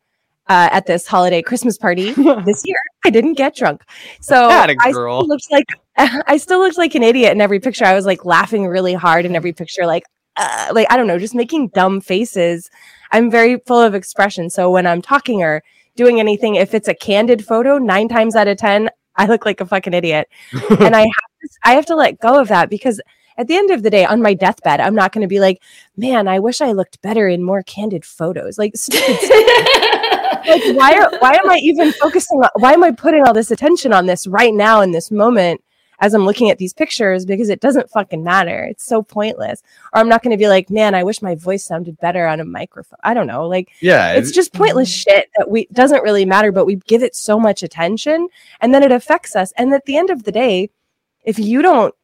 uh, at this holiday christmas party this year. I didn't get drunk. So i still looked like i still looked like an idiot in every picture. I was like laughing really hard in every picture like uh, like i don't know just making dumb faces. I'm very full of expression. So when i'm talking or doing anything if it's a candid photo nine times out of ten i look like a fucking idiot. And i have to, i have to let go of that because at the end of the day on my deathbed i'm not going to be like man i wish i looked better in more candid photos like like why are why am I even focusing on why am I putting all this attention on this right now in this moment as I'm looking at these pictures because it doesn't fucking matter. It's so pointless. Or I'm not going to be like, man, I wish my voice sounded better on a microphone. I don't know. Like Yeah. it's just pointless mm-hmm. shit that we doesn't really matter, but we give it so much attention and then it affects us. And at the end of the day, if you don't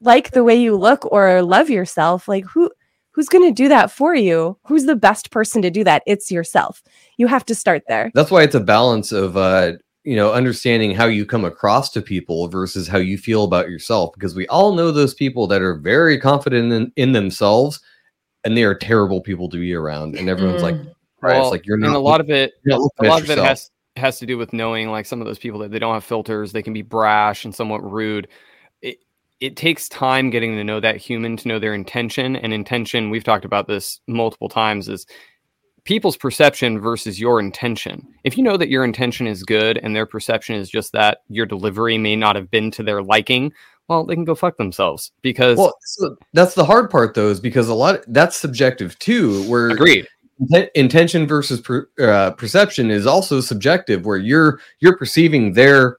like the way you look or love yourself, like who who's going to do that for you? Who's the best person to do that? It's yourself. You have to start there. that's why it's a balance of uh you know understanding how you come across to people versus how you feel about yourself because we all know those people that are very confident in, in themselves and they are terrible people to be around and everyone's like Mm. right Well, it's like you're not and not a lot of it a looking at lot of it has has to do with knowing like some of those people that they don't have filters they can be brash and somewhat rude it takes time getting to know that human to know their intention and intention we've talked about this multiple times is people's perception versus your intention. If you know that your intention is good and their perception is just that your delivery may not have been to their liking well they can go fuck themselves because well so that's the hard part though is because a lot that's subjective too where agreed. intention versus per, uh, perception is also subjective where you're you're perceiving their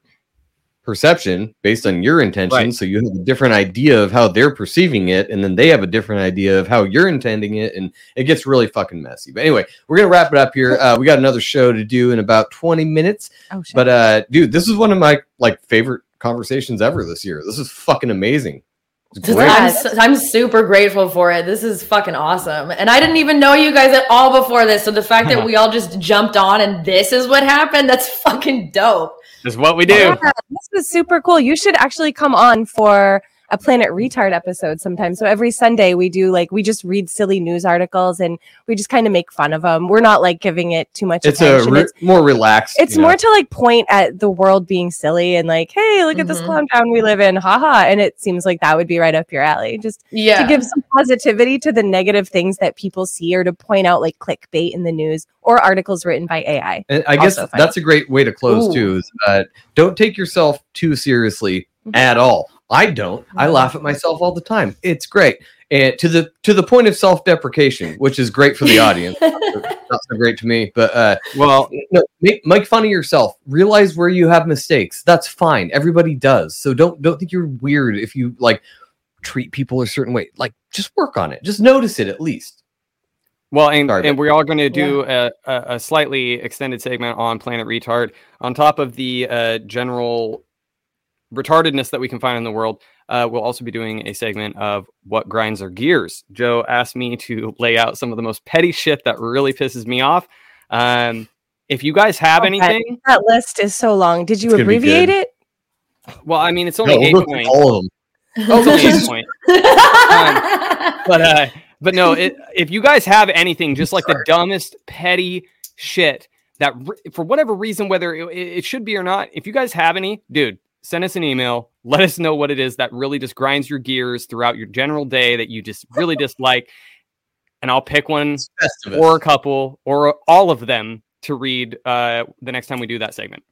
perception based on your intention. Right. So you have a different idea of how they're perceiving it, and then they have a different idea of how you're intending it, and it gets really fucking messy. But anyway, we're gonna wrap it up here. Uh, we got another show to do in about 20 minutes. Oh shit. But uh, dude, this is one of my like favorite conversations ever this year. This is fucking amazing. It's Just- great. I'm, su- I'm super grateful for it. This is fucking awesome. And I didn't even know you guys at all before this. So the fact that we all just jumped on and this is what happened, that's fucking dope. This is what we do. Yeah, this was super cool. You should actually come on for a Planet Retard episode sometimes. So every Sunday we do like we just read silly news articles and we just kind of make fun of them. We're not like giving it too much It's a attention. re- it's more relaxed. it's you know. more to like point at the world being silly and like, hey, look at this Mhm. clown town we live in, haha. And it seems like that would be right up your alley. Just Yeah. to give some positivity to the negative things that people see or to point out like clickbait in the news or articles written by AI. And I guess funny. that's a great way to close Ooh. too. Is uh, don't take yourself too seriously Mhm. at all. I don't. I laugh at myself all the time. It's great, and to the to the point of self deprecation, which is great for the audience. Not so great to me, but uh, Well, no, make make fun of yourself. Realize where you have mistakes. That's fine. Everybody does. So don't don't think you're weird if you like treat people a certain way. Like just work on it. Just notice it at least. Well, and, Sorry, and we're all going to do a, a, a slightly extended segment on Planet Retard on top of the uh, general retardedness that we can find in the world. Uh, we'll also be doing a segment of what grinds our gears. Joe asked me to lay out some of the most petty shit that really pisses me off. Um, if you guys have Okay. anything, That list is so long. Did you It's gonna be abbreviate it? well, I mean, it's No, only we'll eight go through points. all of them. It's only eight points. but uh but no it, if you guys have anything just like the dumbest petty shit that re- for whatever reason whether it, it should be or not if you guys have any dude send us an email let us know what it is that really just grinds your gears throughout your general day that you just really dislike and i'll pick one or a couple or all of them to read uh the next time we do that segment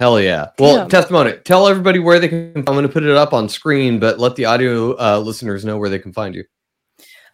Hell yeah. Well, Damn. testimony. Tell everybody where they can. I'm going to put it up on screen, but let the audio uh, listeners know where they can find you.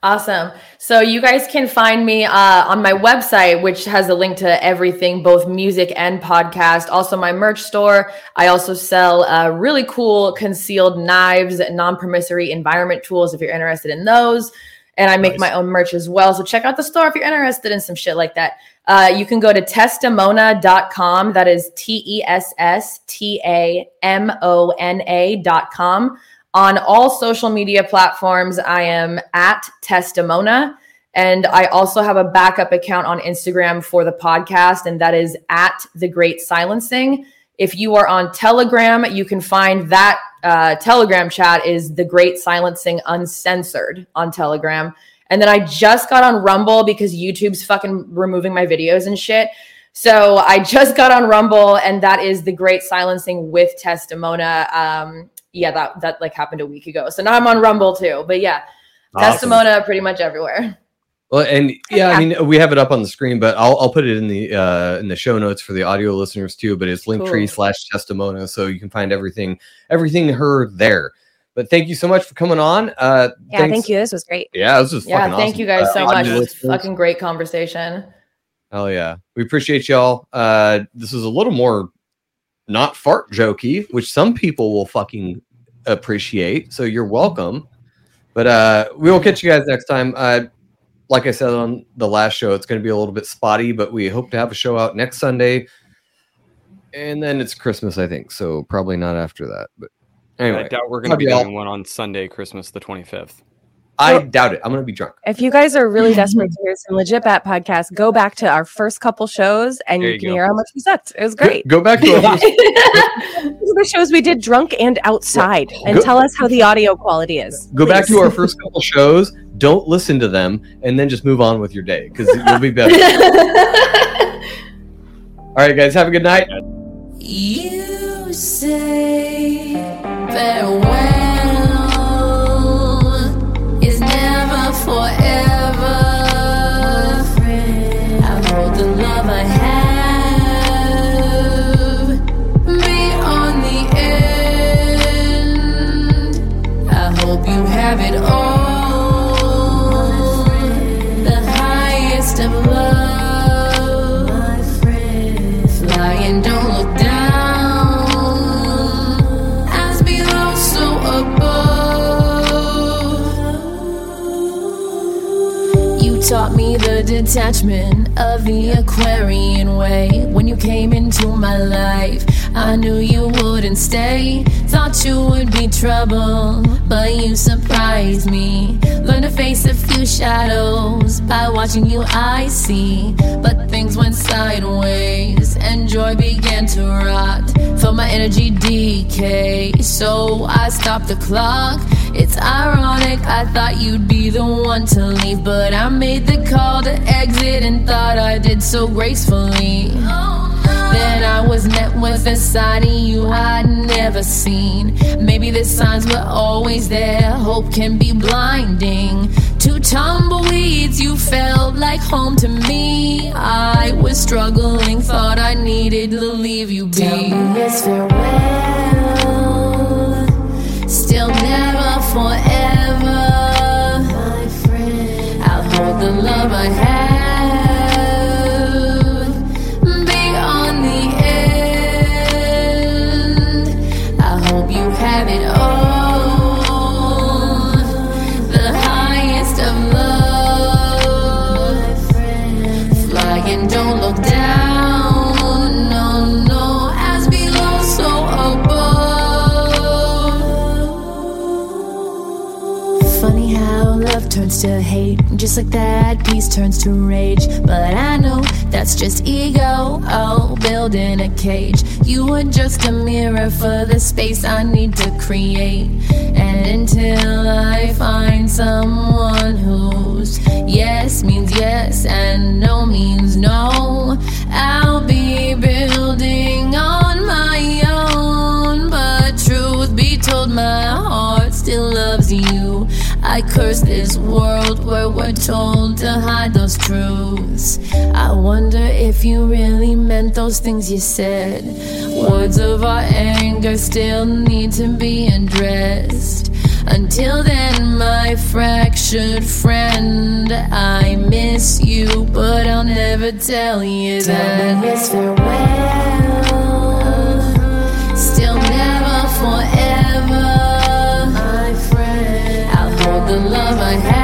Awesome. So you guys can find me uh, on my website, which has a link to everything, both music and podcast. Also, my merch store. I also sell uh, really cool concealed knives, non-permissory environment tools if you're interested in those. And I make Nice. my own merch as well. So check out the store if you're interested in some shit like that. Uh, you can go to tesstamona.com. That is T E S S T A M O N A.com. On all social media platforms, I am at Tesstamona. And I also have a backup account on Instagram for the podcast, and that is at The Great Silencing. If you are on Telegram, you can find that uh, Telegram chat is The Great Silencing Uncensored on Telegram. And then I just got on Rumble because YouTube's fucking removing my videos and shit. So I just got on Rumble, and that is The Great Silencing with Tesstamona. Um, yeah, that that like happened a week ago. So now I'm on Rumble too. But yeah, Awesome. Tesstamona pretty much everywhere. Well, and yeah, I mean, we have it up on the screen, but I'll, I'll put it in the uh, in the show notes for the audio listeners too. But it's Linktree Cool. slash Tesstamona, so you can find everything everything her there. But thank you so much for coming on. Uh, Yeah, thanks- thank you. This was great. Yeah, this was Yeah, fucking thank awesome. you guys Uh, so audio much. It was listeners, fucking great conversation. Hell yeah, we appreciate y'all. Uh, this is a little more not fart jokey, which some people will fucking appreciate. So you're welcome. But uh, we will catch you guys next time. Uh, like I said on the last show, it's going to be a little bit spotty, but we hope to have a show out next Sunday. And then it's Christmas, I think. So probably not after that. But anyway, i doubt we're going to be doing one on sunday christmas the 25th I doubt it. I'm going to be drunk. If you guys are really desperate to hear some legit bat podcast, go back to our first couple shows and you, you can go. hear how much we sucked. It was great. Go, back to our first the shows we did drunk and outside and Go- tell us how the audio quality is. go back to our first couple shows. Don't listen to them, and then just move on with your day because you'll be better. All right, guys, have a good night. You say farewell trouble, but you surprised me. Learned to face a few shadows by watching you, I see. But things went sideways, and joy began to rot. Felt my energy decay, so I stopped the clock. It's ironic, I thought you'd be the one to leave, but I made the call to exit and thought I did so gracefully. Then I was met with a side of you I'd never seen. Maybe the signs were always there, hope can be blinding. Two tumbleweeds, you felt like home to me. I was struggling, thought I needed to leave you be. Tell me it's farewell. Still never forever. My friend, I'll hold the love I have. Like that, peace turns to rage. But I know that's just ego. Oh, building a cage. You are just a mirror for the space I need to create. And until I find someone who's yes means yes and no means no, I'll be building on my own. But truth be told, my heart still loves you. I curse this world we're told to hide those truths. I wonder if you really meant those things you said. Words of our anger still need to be addressed. Until then, my fractured friend, I miss you, but I'll never tell you that. it's farewell. Still never forever. My friend, I'll hold the love I have.